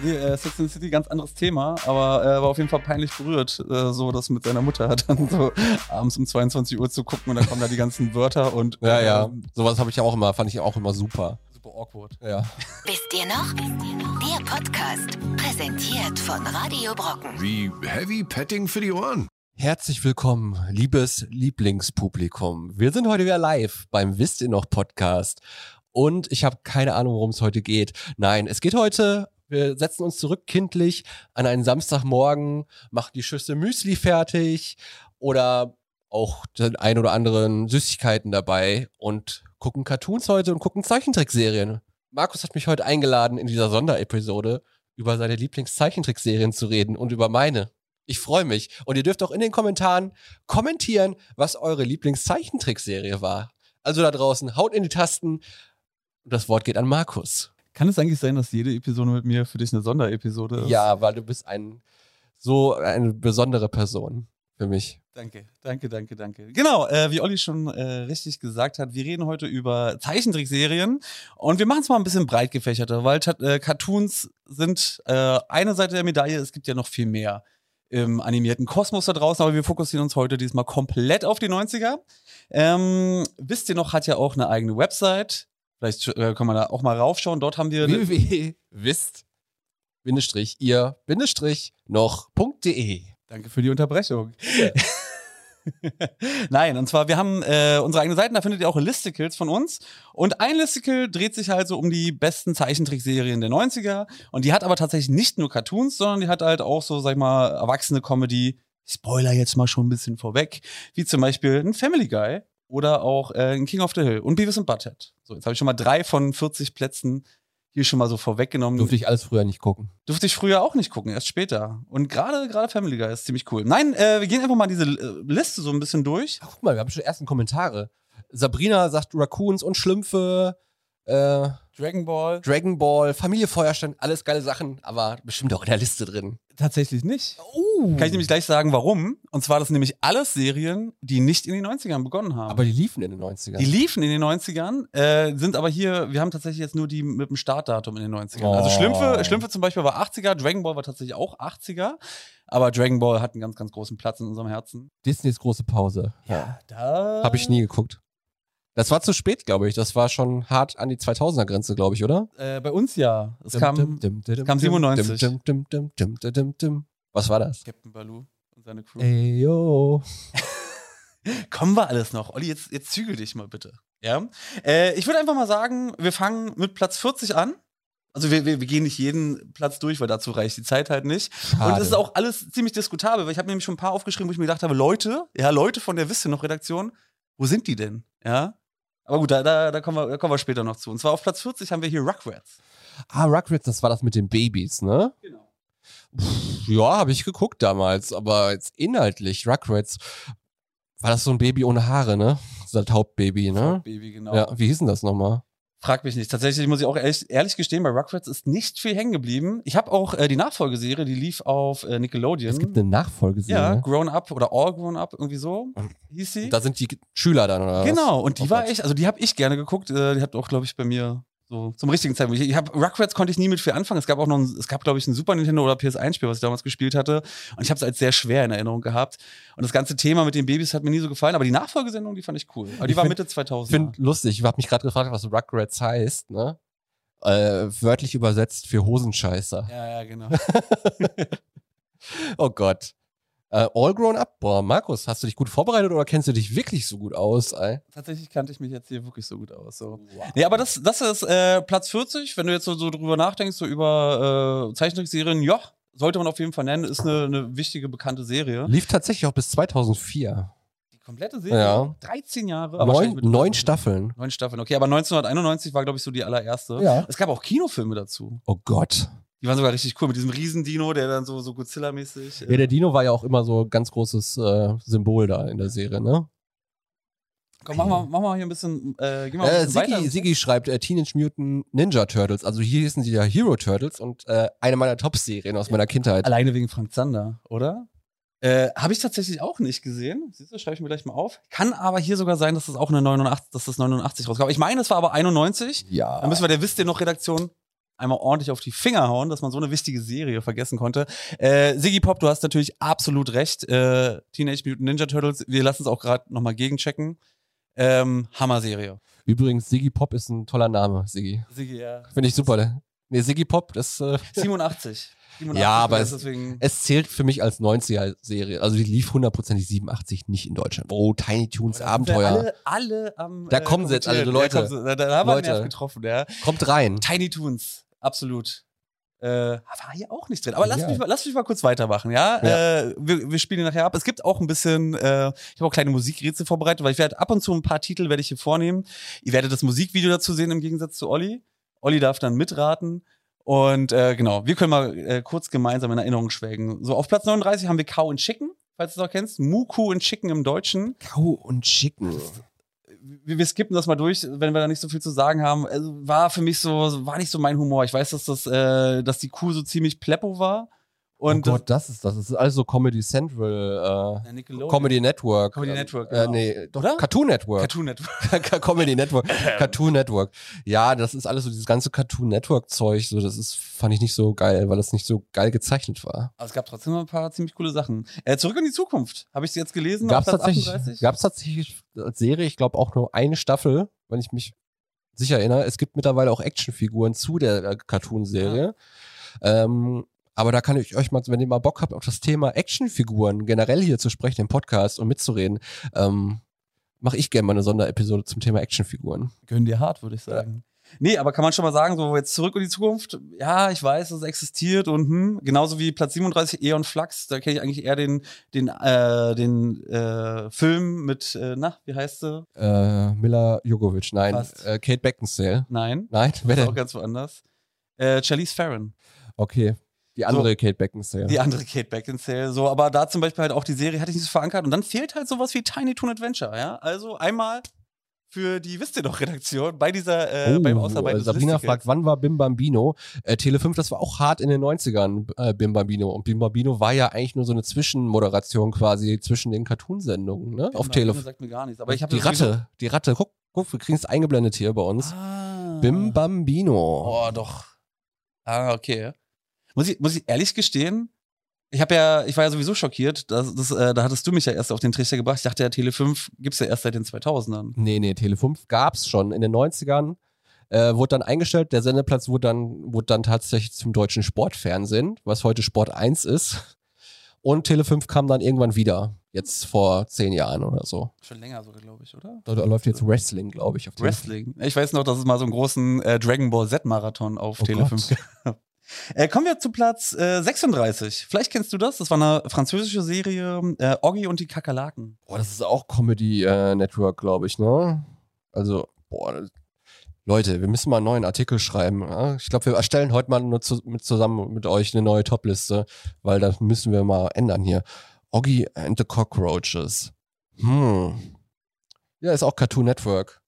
Nee, äh, Sex and the City, ganz anderes Thema, aber er äh, war auf jeden Fall peinlich berührt, äh, so das mit seiner Mutter dann so abends um 22 Uhr zu gucken und dann kommen da die ganzen Wörter und. Ja, ja. Ähm, Sowas habe ich ja auch immer, fand ich auch immer super. Super awkward. Ja. Wisst ihr noch? Der Podcast, präsentiert von Radio Brocken. Wie Heavy Petting für die Ohren. Herzlich willkommen, liebes Lieblingspublikum. Wir sind heute wieder live beim Wisst ihr noch Podcast. Und ich habe keine Ahnung, worum es heute geht. Nein, es geht heute wir setzen uns zurück kindlich an einen Samstagmorgen, machen die Schüssel Müsli fertig oder auch den ein oder anderen Süßigkeiten dabei und gucken Cartoons heute und gucken Zeichentrickserien. Markus hat mich heute eingeladen, in dieser Sonderepisode über seine Lieblingszeichentrickserien zu reden und über meine. Ich freue mich. Und ihr dürft auch in den Kommentaren kommentieren, was eure Lieblingszeichentrickserie war. Also da draußen, haut in die Tasten. Und das Wort geht an Markus. Kann es eigentlich sein, dass jede Episode mit mir für dich eine Sonderepisode ist? Ja, weil du bist ein so eine besondere Person für mich. Danke, danke, danke, danke. Genau, äh, wie Olli schon äh, richtig gesagt hat, wir reden heute über Zeichentrickserien und wir machen es mal ein bisschen breit gefächerter, weil äh, Cartoons sind äh, eine Seite der Medaille, es gibt ja noch viel mehr im animierten Kosmos da draußen, aber wir fokussieren uns heute diesmal komplett auf die 90er. Ähm, wisst ihr noch, hat ja auch eine eigene Website, Vielleicht äh, kann man da auch mal raufschauen. Dort haben wir. www.wisst ihr noch.de. Danke für die Unterbrechung. Ja. Nein, und zwar, wir haben äh, unsere eigene Seite, da findet ihr auch Listicles von uns. Und ein Listicle dreht sich halt so um die besten Zeichentrickserien der 90er. Und die hat aber tatsächlich nicht nur Cartoons, sondern die hat halt auch so, sag ich mal, erwachsene Comedy. Spoiler jetzt mal schon ein bisschen vorweg. Wie zum Beispiel ein Family Guy oder auch äh, King of the Hill und Beavis and Butthead. So, jetzt habe ich schon mal drei von 40 Plätzen hier schon mal so vorweggenommen. Durfte ich alles früher nicht gucken. Durfte ich früher auch nicht gucken, erst später. Und gerade gerade Family Guy ist ziemlich cool. Nein, äh, wir gehen einfach mal diese äh, Liste so ein bisschen durch. Ach, guck mal, wir haben schon ersten Kommentare. Sabrina sagt Raccoons und Schlümpfe. Äh, Dragon Ball. Dragon Ball, Familie Feuerstein, alles geile Sachen, aber bestimmt auch in der Liste drin. Tatsächlich nicht. Uh. Kann ich nämlich gleich sagen, warum. Und zwar, das sind nämlich alles Serien, die nicht in den 90ern begonnen haben. Aber die liefen in den 90ern. Die liefen in den 90ern, äh, sind aber hier, wir haben tatsächlich jetzt nur die mit dem Startdatum in den 90ern. Oh. Also Schlümpfe, Schlümpfe zum Beispiel war 80er, Dragon Ball war tatsächlich auch 80er. Aber Dragon Ball hat einen ganz, ganz großen Platz in unserem Herzen. Disneys große Pause. Ja, da. Habe ich nie geguckt. Das war zu spät, glaube ich. Das war schon hart an die 2000er-Grenze, glaube ich, oder? Äh, bei uns ja. Es kam, kam 97. Was war das? Captain Baloo und seine Crew. Ey, yo. Kommen wir alles noch. Olli, jetzt, jetzt zügel dich mal bitte. Ja. Äh, ich würde einfach mal sagen, wir fangen mit Platz 40 an. Also wir, wir, wir, gehen nicht jeden Platz durch, weil dazu reicht die Zeit halt nicht. Schade. Und es ist auch alles ziemlich diskutabel, weil ich habe nämlich schon ein paar aufgeschrieben, wo ich mir gedacht habe, Leute, ja, Leute von der Wisst ihr noch Redaktion, wo sind die denn? Ja. Aber gut, da, da, da, kommen wir, da kommen wir später noch zu. Und zwar auf Platz 40 haben wir hier Rugrats. Ah, Rugrats, das war das mit den Babys, ne? Genau. Pff, ja, habe ich geguckt damals, aber jetzt inhaltlich, Rugrats, war das so ein Baby ohne Haare, ne? Das Hauptbaby, ne? Hauptbaby, genau. Ja, wie hieß denn das nochmal? Frag mich nicht. Tatsächlich muss ich auch ehrlich, ehrlich gestehen, bei Rugrats ist nicht viel hängen geblieben. Ich habe auch äh, die Nachfolgeserie, die lief auf äh, Nickelodeon. Es gibt eine Nachfolgeserie. Ja, Grown Up oder All Grown Up, irgendwie so hieß sie. Da sind die Schüler dann, oder? Genau, was? und die oh war echt, also die habe ich gerne geguckt. Äh, die hat auch, glaube ich, bei mir so zum richtigen Zeitpunkt. Ich, ich habe Rugrats konnte ich nie mit viel anfangen. Es gab auch noch, ein, es gab glaube ich ein Super Nintendo oder PS1-Spiel, was ich damals gespielt hatte, und ich habe es als sehr schwer in Erinnerung gehabt. Und das ganze Thema mit den Babys hat mir nie so gefallen, aber die Nachfolgesendung, die fand ich cool. Aber die ich war find, Mitte 2000. Ich finde lustig. Ich habe mich gerade gefragt, was Rugrats heißt. Ne? Äh, wörtlich übersetzt für Hosenscheißer. Ja, ja, genau. oh Gott. Äh, all Grown Up. Boah, Markus, hast du dich gut vorbereitet oder kennst du dich wirklich so gut aus? Ey? Tatsächlich kannte ich mich jetzt hier wirklich so gut aus. So. Wow. Nee, aber das, das ist äh, Platz 40. Wenn du jetzt so, so drüber nachdenkst, so über äh, Zeichentrickserien, ja, sollte man auf jeden Fall nennen, ist eine, eine wichtige, bekannte Serie. Lief tatsächlich auch bis 2004. Die komplette Serie? Ja. 13 Jahre. Neun, neun Staffeln. Neun Staffeln, okay. Aber 1991 war, glaube ich, so die allererste. Ja. Es gab auch Kinofilme dazu. Oh Gott. Die waren sogar richtig cool mit diesem Riesendino, der dann so, so Godzilla-mäßig. Ja, der Dino war ja auch immer so ein ganz großes äh, Symbol da in der Serie, ne? Komm, mach mal, mach mal hier ein bisschen. Äh, geh mal ein bisschen äh, Sigi, Sigi schreibt äh, Teenage Mutant Ninja Turtles. Also hier hießen sie ja Hero Turtles und äh, eine meiner Top-Serien aus meiner Kindheit. Alleine wegen Frank Zander, oder? Äh, Habe ich tatsächlich auch nicht gesehen. Siehst du, schreibe ich mir gleich mal auf. Kann aber hier sogar sein, dass das auch eine 89, dass das 89 rauskam. Ich meine, es war aber 91. Ja. Dann müssen wir der Wisst ihr noch Redaktion einmal ordentlich auf die Finger hauen, dass man so eine wichtige Serie vergessen konnte. Äh, Siggy Pop, du hast natürlich absolut recht. Äh, Teenage Mutant Ninja Turtles, wir lassen es auch gerade nochmal gegenchecken. Ähm, Hammer-Serie. Übrigens, Siggy Pop ist ein toller Name, Siggy. Siggy, ja. Finde ich super. Ne? Nee, Siggy Pop, das. Äh, 87. 87 Ja, aber es- es zählt für mich als 90er-Serie. Also die lief hundertprozentig 87 nicht in Deutschland. Oh, Tiny Toons Abenteuer. Alle, alle am. äh, Da kommen sie jetzt alle. Leute. Da, da, da haben wir Leute. Nerv getroffen, ja. Kommt rein. Tiny Toons, absolut. Äh, war hier auch nicht drin. Aber lass, Ja. mich, mal- lass mich mal kurz weitermachen, ja? Ja. Äh, wir, wir spielen nachher ab. Es gibt auch ein bisschen, äh, ich habe auch kleine Musikrätsel vorbereitet, weil ich werde ab und zu ein paar Titel werde ich hier vornehmen. Ihr werdet das Musikvideo dazu sehen im Gegensatz zu Olli. Olli darf dann mitraten. Und äh, genau, wir können mal äh, kurz gemeinsam in Erinnerung schwelgen. So, auf Platz 39 haben wir Cow and Chicken, falls du es auch kennst. Muku and Chicken im Deutschen. Kau und Chicken. Wir, wir skippen das mal durch, wenn wir da nicht so viel zu sagen haben. Also war für mich so, war nicht so mein Humor. Ich weiß, dass das, äh, dass die Kuh so ziemlich pleppo war. Und oh Gott, das ist das. Das ist also Comedy Central, äh. Comedy Network. Comedy Network, Äh, genau. nee, doch, Oder? Cartoon Network. Cartoon Network. Comedy Network. Cartoon Network. Ja, das ist alles so dieses ganze Cartoon Network Zeug. So, das ist, fand ich nicht so geil, weil das nicht so geil gezeichnet war. Aber es gab trotzdem ein paar ziemlich coole Sachen. Äh, Zurück in die Zukunft. Habe ich sie jetzt gelesen? Gab es tatsächlich, 38? gab's tatsächlich als Serie, ich glaube auch nur eine Staffel, wenn ich mich sicher erinnere. Es gibt mittlerweile auch Actionfiguren zu der äh, Cartoon-Serie. Ähm, aber da kann ich euch mal, wenn ihr mal Bock habt, auf das Thema Actionfiguren generell hier zu sprechen im Podcast und mitzureden, ähm, mache ich gerne mal eine Sonderepisode zum Thema Actionfiguren. Gönn dir hart, würde ich sagen. Nee, aber kann man schon mal sagen, so jetzt zurück in die Zukunft. Ja, ich weiß, es existiert und hm, genauso wie Platz 37 Eon Flux, da kenne ich eigentlich eher den, den, äh, den äh, Film mit, äh, na, wie heißt sie? Äh, Mila Jogovic, nein. Äh, Kate Beckinsale. Nein, Nein, wer das ist auch denn? ganz woanders. Äh, Charlize Theron, Okay. Die andere Kate Beckinsale. die andere Kate Beckinsale. So, aber da zum Beispiel halt auch die Serie hatte ich nicht so verankert und dann fehlt halt sowas wie Tiny Toon Adventure, ja. Also einmal für die wisst ihr doch Redaktion bei dieser äh, beim Ausarbeiten äh, Sabrina fragt, wann war Bim Bambino? Äh, Tele 5, das war auch hart in den 90ern, äh, Bim Bambino. Und Bim Bambino war ja eigentlich nur so eine Zwischenmoderation quasi zwischen den Cartoonsendungen, ne? Auf Tele sagt mir gar nichts. Aber ich habe Die Ratte, die Ratte, guck, guck, wir kriegen es eingeblendet hier bei uns. Ah. Bim Bambino. Oh, doch. Ah, okay. Muss ich, muss ich ehrlich gestehen, ich habe ja, ich war ja sowieso schockiert, dass, das, äh, da hattest du mich ja erst auf den Trichter gebracht. Ich dachte ja, Tele 5 gibt's ja erst seit den 2000ern. Nee, nee, Tele 5 gab's schon in den 90ern. Äh, wurde dann eingestellt, der Sendeplatz wurde dann, wurde dann tatsächlich zum deutschen Sportfernsehen, was heute Sport 1 ist. Und Tele 5 kam dann irgendwann wieder, jetzt vor zehn Jahren oder so. Schon länger sogar, glaube ich, oder? Da, da läuft jetzt Wrestling, glaube ich, auf Tele 5. Wrestling. Ich weiß noch, dass es mal so einen großen äh, Dragon Ball Z-Marathon auf Oh Tele 5 gab. Äh, kommen wir zu Platz äh, 36. Vielleicht kennst du das. Das war eine französische Serie, äh, Oggi und die Kakerlaken. Boah, das ist auch Comedy äh, Network, glaube ich, ne? Also, boah, Leute, wir müssen mal einen neuen Artikel schreiben. Ja? Ich glaube, wir erstellen heute mal nur zu, mit, zusammen mit euch eine neue Topliste, weil das müssen wir mal ändern hier. Oggy and the Cockroaches. Hm. Ja, ist auch Cartoon Network.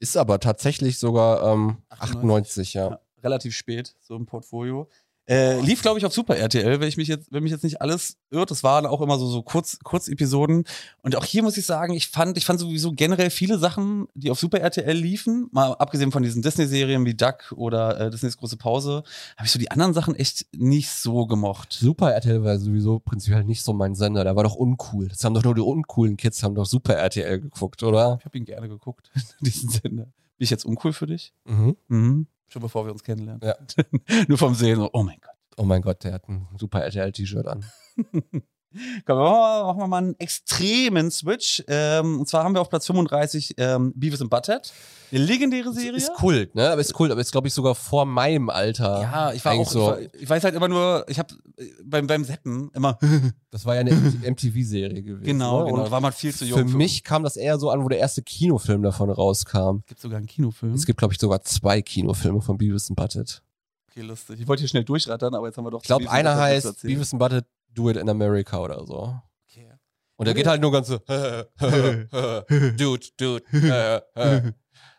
Ist aber tatsächlich sogar ähm, 98, ja. Ja, relativ spät, so im Portfolio. Äh, lief, glaube ich, auf Super RTL, wenn ich mich jetzt, wenn mich jetzt nicht alles irrt. Das waren auch immer so, so kurz, Kurzepisoden. Und auch hier muss ich sagen, ich fand, ich fand sowieso generell viele Sachen, die auf Super RTL liefen, mal abgesehen von diesen Disney-Serien wie Duck oder äh, Disneys große Pause, habe ich so die anderen Sachen echt nicht so gemocht. Super RTL war sowieso prinzipiell nicht so mein Sender. Der war doch uncool. Das haben doch nur die uncoolen Kids, haben doch Super RTL geguckt, oder? Ich habe ihn gerne geguckt, diesen Sender. Bin ich jetzt uncool für dich? Mhm. Mhm. Schon bevor wir uns kennenlernen. Ja. Nur vom Sehen, so, oh mein Gott. Oh mein Gott, der hat ein Super RTL-T-Shirt an. Komm, machen wir, mal einen extremen Switch. Ähm, und zwar haben wir auf Platz 35 ähm, Beavis and Butthead. Eine legendäre Serie. Ist Kult, ne? Aber ist Kult, aber ist, glaube ich, sogar vor meinem Alter. Ja, ich war auch, so. ich, war, ich weiß halt immer nur, ich habe beim, beim Seppen immer, Das war ja eine MTV-Serie gewesen. genau, ne? genau, Und war man viel zu jung. für mich kam das eher so an, wo der erste Kinofilm davon rauskam. Gibt sogar einen Kinofilm. Es gibt, glaube ich, sogar zwei Kinofilme von Beavis and Butthead. Okay, lustig. Ich wollte hier schnell durchrattern, aber jetzt haben wir doch Ich glaube, einer heißt. Beavis and Butthead Do It in America oder so. Okay. Und der geht halt nur ganz so, dude, dude, äh, äh.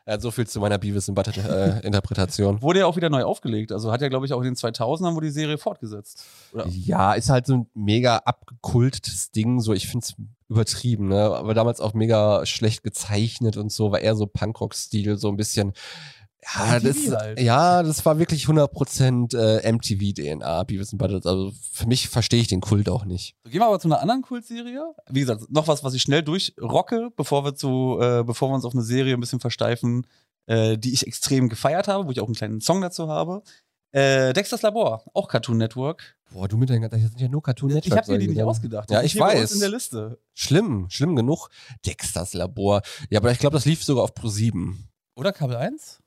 Er hat so viel zu meiner Beavis and Butthead äh, Interpretation. Wurde ja auch wieder neu aufgelegt. Also hat ja, glaube ich, auch in den 2000ern wurde die Serie fortgesetzt. Oder? Ja, ist halt so ein mega abgekultetes Ding. So, ich find's übertrieben, ne? Aber damals auch mega schlecht gezeichnet und so, war eher so Punkrock-Stil, so ein bisschen Ja, das, halt. ja, das war wirklich 100% äh, MTV-DNA, Beavis and Butthead. Also für mich verstehe ich den Kult auch nicht. So, gehen wir aber zu einer anderen Kultserie. Wie gesagt, noch was, was ich schnell durchrocke, bevor wir zu, äh, bevor wir uns auf eine Serie ein bisschen versteifen, äh, die ich extrem gefeiert habe, wo ich auch einen kleinen Song dazu habe. Äh, Dexters Labor, auch Cartoon Network. Boah, du mit deinen, das sind ja nur Cartoon ich Network. habe mir die nicht Sachen. ausgedacht. Ja, ich weiß. in der Liste. Schlimm, schlimm genug. Dexters Labor. Ja, aber ich glaube, das lief sogar auf Pro 7. Oder Kabel 1?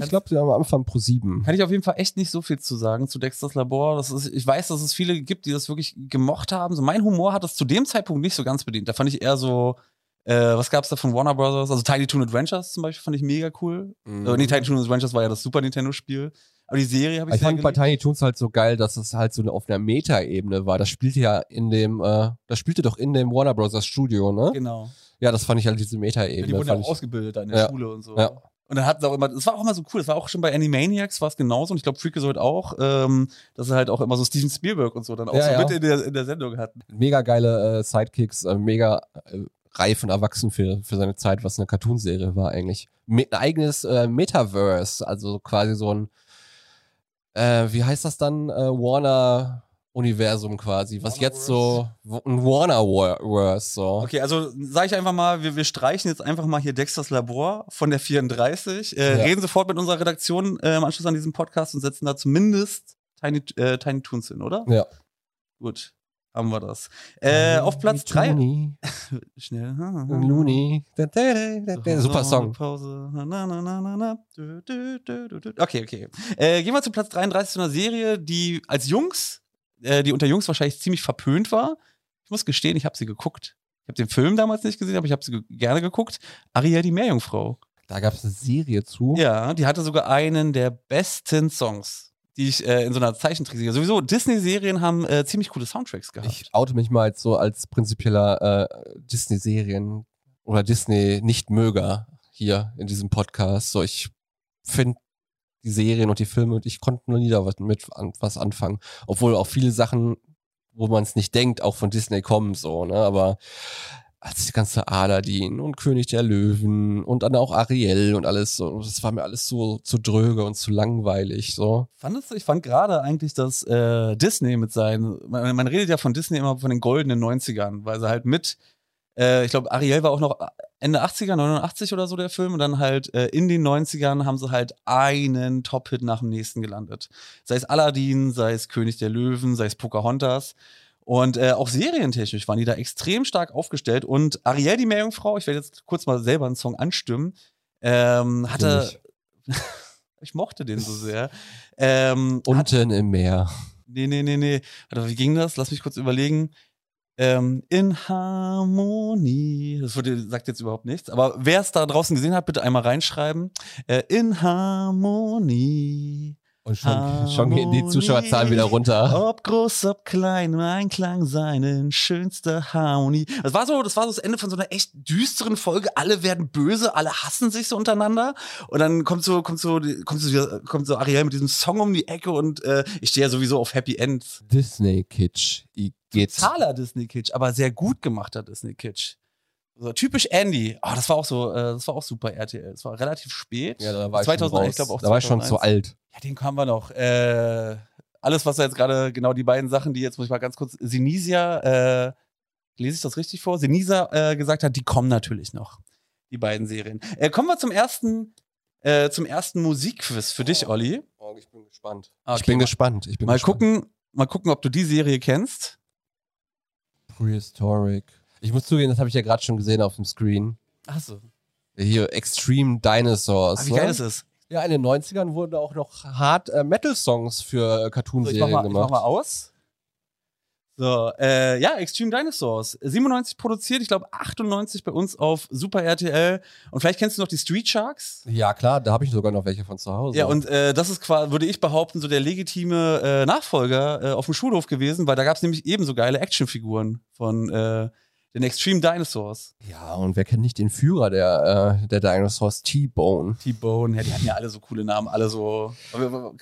Ich glaube, die haben am Anfang Pro 7. Kann ich auf jeden Fall echt nicht so viel zu sagen zu Dexters Labor. Das ist, ich weiß, dass es viele gibt, die das wirklich gemocht haben. So mein Humor hat das zu dem Zeitpunkt nicht so ganz bedient. Da fand ich eher so, äh, was gab's da von Warner Brothers? Also Tiny Toon Adventures zum Beispiel fand ich mega cool. Mhm. Äh, nee, Tiny Toon Adventures war ja das Super Nintendo-Spiel. Aber die Serie habe ich, Ich fand bei. Tiny Toons halt so geil, dass es halt so auf einer Meta-Ebene war. Das spielte ja in dem, äh, das spielte doch in dem Warner Bros. Studio, ne? Genau. Ja, das fand ich halt diese Ja, Meta-Ebene. die wurden ja auch ausgebildet da in der Ja. Schule und so. Ja. Und dann hatten sie auch immer, das war auch immer so cool, das war auch schon bei Animaniacs war es genauso und ich glaube Freakazoid auch, ähm, dass sie halt auch immer so Steven Spielberg und so dann auch Ja, so ja. mit in der, in der Sendung hatten. mega geile äh, Sidekicks, äh, mega äh, reif und erwachsen für, für seine Zeit, was eine Cartoonserie war eigentlich. Mit ein eigenes äh, Metaverse, also quasi so ein, äh, wie heißt das dann? Äh, Warner Universum quasi, was jetzt so ein Warner-Verse so. Okay, also sage ich einfach mal, wir, wir streichen jetzt einfach mal hier Dexters Labor von der 34, äh, Ja. reden sofort mit unserer Redaktion äh, im Anschluss an diesem Podcast und setzen da zumindest Tiny, äh, Tiny Toons hin, oder? Ja. Gut, haben wir das. Äh, auf Platz 3. Looney, Schnell. Looney. Super Song. Okay, okay. Äh, gehen wir zu Platz 33 zu einer Serie, die als Jungs, äh, die unter Jungs wahrscheinlich ziemlich verpönt war. Ich muss gestehen, ich habe sie geguckt. Ich habe den Film damals nicht gesehen, aber ich habe sie ge gerne geguckt. Ariel die Meerjungfrau. Da gab es eine Serie zu. Ja, die hatte sogar einen der besten Songs, die ich äh, in so einer Zeichentrickserie. Sowieso, Disney-Serien haben äh, ziemlich coole Soundtracks gehabt. Ich oute mich mal jetzt so als prinzipieller äh, Disney-Serien oder Disney-Nichtmöger hier in diesem Podcast. So, ich finde die Serien und die Filme und ich konnte nur nie da was mit an, was anfangen. Obwohl auch viele Sachen, wo man es nicht denkt, auch von Disney kommen, so, ne? Aber als die ganze Aladdin und König der Löwen und dann auch Ariel und alles so, das war mir alles so zu dröge und zu langweilig, so. Fandest du, ich fand gerade eigentlich, dass äh, Disney mit seinen, man, man redet ja von Disney immer von den goldenen 90ern, weil sie halt mit, äh, ich glaube, Ariel war auch noch Ende 80er, 89 oder so der Film und dann halt äh, in den 90ern haben sie halt einen Top-Hit nach dem nächsten gelandet. Sei es Aladdin, sei es König der Löwen, sei es Pocahontas. Und äh, auch serientechnisch waren die da extrem stark aufgestellt. Und Ariel, die Meerjungfrau, ich werde jetzt kurz mal selber einen Song anstimmen, ähm, hatte, ich mochte den so sehr. Ähm, hat, Unten im Meer. nee, nee, nee, nee. Warte, wie ging das? Lass mich kurz überlegen. Ähm, in Harmonie. Das wurde, sagt jetzt überhaupt nichts. Aber wer es da draußen gesehen hat, bitte einmal reinschreiben. Äh, in Harmonie. Und schon, schon gehen die Zuschauerzahlen wieder runter. Ob groß, ob klein, im Einklang sein in schönster Harmonie. Das war so, das war so das Ende von so einer echt düsteren Folge. Alle werden böse, alle hassen sich so untereinander. Und dann kommt so, kommt so, kommt so, kommt so Ariel mit diesem Song um die Ecke und äh, ich stehe ja sowieso auf Happy Ends. Disney Kitsch. Geht's. Zahler Disney Kitsch, aber sehr gut gemachter Disney Kitsch. So, typisch Andy. Oh, das war auch so, äh, das war auch super RTL. Das war relativ spät. Ja, da war ich 2000, schon raus. ich glaube auch da war ich schon 2001. zu alt. Ja, den haben wir noch. Äh, alles, was da jetzt gerade, genau die beiden Sachen, die jetzt muss ich mal ganz kurz, Sinisia, äh, lese ich das richtig vor? Sinisa äh, gesagt hat, die kommen natürlich noch. Die beiden Serien. Äh, kommen wir zum ersten, äh, zum ersten Musikquiz für dich, Olli. Oh, ich bin gespannt. Okay, ich bin mal- gespannt. Ich bin Mal gespannt. gucken, mal gucken, ob du die Serie kennst. Prehistoric. Ich muss zugeben, das habe ich ja gerade schon gesehen auf dem Screen. Achso. Hier Extreme Dinosaurs. Ah, wie ne? geil ist es? Ja, in den 90ern wurden auch noch hart äh, Metal-Songs für äh, So, Cartoon-Serien mach mal, ich mach gemacht. mal aus. So, äh, ja, Extreme Dinosaurs. 97 produziert, ich glaube 98 bei uns auf Super RTL. Und vielleicht kennst du noch die Street Sharks. Ja, klar, da habe ich sogar noch welche von zu Hause. Ja, und äh, das ist quasi, würde ich behaupten, so der legitime äh, Nachfolger äh, auf dem Schulhof gewesen, weil da gab es nämlich ebenso geile Actionfiguren von äh, den Extreme Dinosaurs. ja, und wer kennt nicht den Führer der, äh, der Dinosaurs, T-Bone? T-Bone, ja, die hatten ja alle so coole Namen, alle so.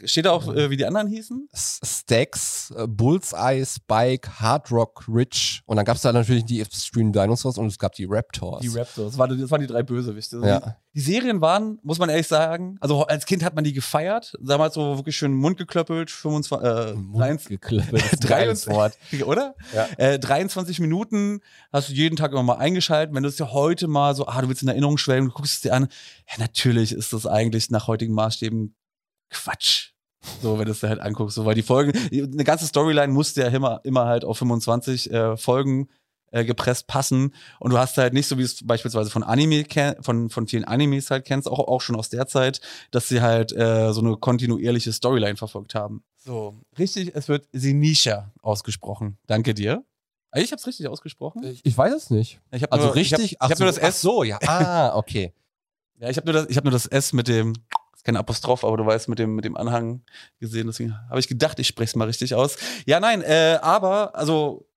Steht da auch, äh, wie die anderen hießen? S- Stax. Dinosaurs, äh, Bullseye, Spike, Hard Rock, Rich und dann gab es da natürlich die Extreme Dinosaurs und es gab die Raptors. Die Raptors. Das waren, das waren die drei Bösewichte. Ja. Die, Serien waren, muss man ehrlich sagen, also als Kind hat man die gefeiert. Damals so wirklich schön Mund geklöppelt, 25, äh, Mund 23 geklöppelt, das ist ein geiles 23 Wort. oder? Ja. Äh, 23 Minuten hast du jeden Tag immer mal eingeschaltet. Wenn du es dir heute mal so, ah, du willst in Erinnerung schwelgen, du guckst es dir an. Ja, natürlich ist das eigentlich nach heutigen Maßstäben Quatsch. So, wenn du es dir halt anguckst, so, weil die Folgen, eine ganze Storyline musste ja immer, immer halt auf 25 äh, Folgen äh, gepresst passen und du hast halt nicht so wie es beispielsweise von Anime von von vielen Animes halt kennst auch auch schon aus der Zeit dass sie halt äh, so eine kontinuierliche Storyline verfolgt haben so richtig es wird Sinisha ausgesprochen danke dir ich habe es richtig ausgesprochen Ich, ich weiß es nicht. ich hab Also nur, richtig, ich habe hab nur das ach S so, ja. Ah, okay. ja ich habe nur das ich habe nur das S mit dem ist kein Apostroph, aber du weißt mit dem mit dem Anhang gesehen, deswegen habe ich gedacht, ich spreche es mal richtig aus. Ja, nein, äh, aber also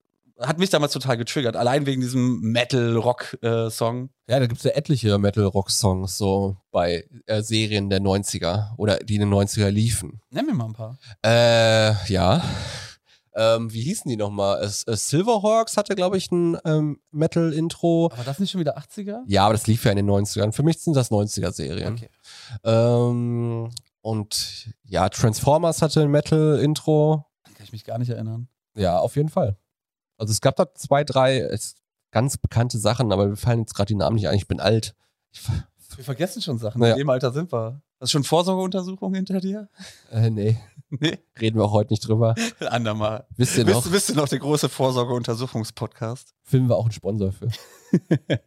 hat mich damals total getriggert, allein wegen diesem Metal-Rock-Song. Ja, da gibt's ja etliche Metal-Rock-Songs so bei äh, Serien der 90er oder die in den 90er liefen. Nenn mir mal ein paar. Äh, ja. Ähm, wie hießen die nochmal? Es, äh, Silverhawks hatte, glaube ich, ein ähm, Metal-Intro. Aber das nicht schon wieder 80er? Ja, aber das lief ja in den 90ern. Für mich sind das 90er-Serien. Okay. Ähm, und ja, Transformers hatte ein Metal-Intro. Kann ich mich gar nicht erinnern. Ja, auf jeden Fall. Also es gab da zwei, drei ganz bekannte Sachen, aber mir fallen jetzt gerade die Namen nicht ein. Ich bin alt. Ich, Wir vergessen schon Sachen. Ja. In dem Alter sind wir. Hast du schon Vorsorgeuntersuchungen hinter dir? äh, nee, Nee. reden wir auch heute nicht drüber. Andermal. Wisst ihr noch? Bist du noch der große Vorsorgeuntersuchungspodcast? Filmen wir auch einen Sponsor für.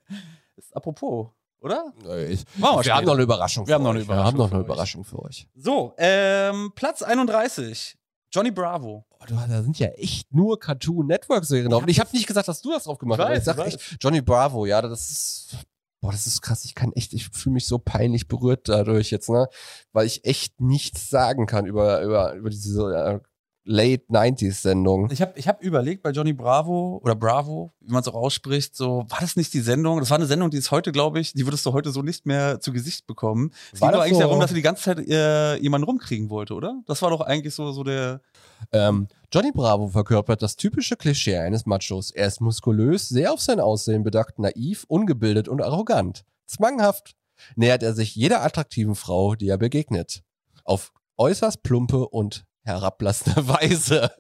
Ist apropos, oder? Nee, ich, wir wir später. haben noch eine Überraschung. Wir haben für noch eine euch. Wir haben noch eine. Überraschung für euch. So, ähm, Platz 31. Johnny Bravo. Da sind ja echt nur Cartoon Network Serien drauf. Und ich habe nicht gesagt, dass du das drauf gemacht hast. Ich sag echt, Johnny Bravo, ja, das ist. Boah, das ist krass. Ich kann echt, ich fühle mich so peinlich berührt dadurch jetzt, ne? Weil ich echt nichts sagen kann über, über, über diese äh, Late 90s Sendung. Ich habe ich hab überlegt bei Johnny Bravo oder Bravo, wie man es auch ausspricht, so, war das nicht die Sendung? Das war eine Sendung, die ist heute, glaube ich, die würdest du heute so nicht mehr zu Gesicht bekommen. Es ging doch eigentlich so? darum, dass er die ganze Zeit äh, jemanden rumkriegen wollte, oder? Das war doch eigentlich so, so der. Ähm, Johnny Bravo verkörpert das typische Klischee eines Machos. Er ist muskulös, sehr auf sein Aussehen bedacht, naiv, ungebildet und arrogant. Zwanghaft nähert er sich jeder attraktiven Frau, die er begegnet. Auf äußerst plumpe und herablassende Weise.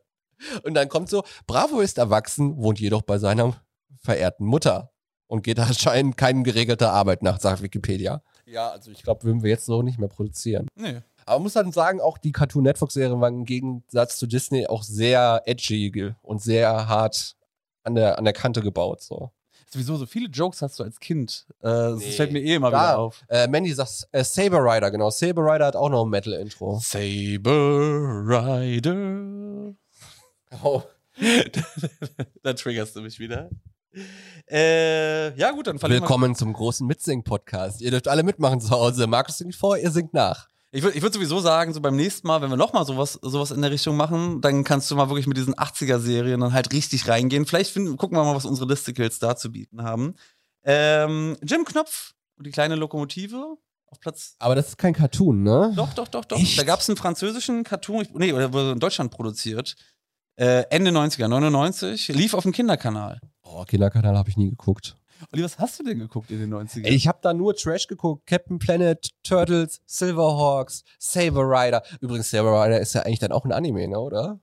Und dann kommt so, Bravo ist erwachsen, wohnt jedoch bei seiner verehrten Mutter und geht anscheinend keine geregelte Arbeit nach, sagt Wikipedia. Ja, also ich glaube, würden wir jetzt so nicht mehr produzieren. Nee. Aber man muss dann sagen, auch die Cartoon Network Serien waren im Gegensatz zu Disney auch sehr edgy und sehr hart an der, an der Kante gebaut. So. Sowieso, so viele Jokes hast du als Kind. Äh, Das Nee. fällt mir eh immer Da, wieder auf. Äh, Mandy sagt äh, Saber Rider, genau. Saber Rider hat auch noch ein Metal-Intro. Saber Rider. Oh. da triggerst du mich wieder. Äh, ja, gut, dann verlieren. Willkommen zum großen Mitsing-Podcast. Ihr dürft alle mitmachen zu Hause. Markus singt vor, ihr singt nach. Ich würde ich würd sowieso sagen, so beim nächsten Mal, wenn wir nochmal sowas, sowas in der Richtung machen, dann kannst du mal wirklich mit diesen 80er-Serien dann halt richtig reingehen. Vielleicht finden, gucken wir mal, was unsere Listicles da zu bieten haben. Ähm, Jim Knopf und die kleine Lokomotive auf Platz. Aber das ist kein Cartoon, ne? Doch, doch, doch, doch. Echt? Da gab es einen französischen Cartoon, ich- nee, der wurde in Deutschland produziert. Äh, Ende 90er, 99, lief auf dem Kinderkanal. Oh, Kinderkanal habe ich nie geguckt. Olli, was hast du denn geguckt in den 90ern? Ey, Ich habe da nur Trash geguckt. Captain Planet, Turtles, Silverhawks, Saber Rider. Übrigens, Saber Rider ist ja eigentlich dann auch ein Anime, ne, oder?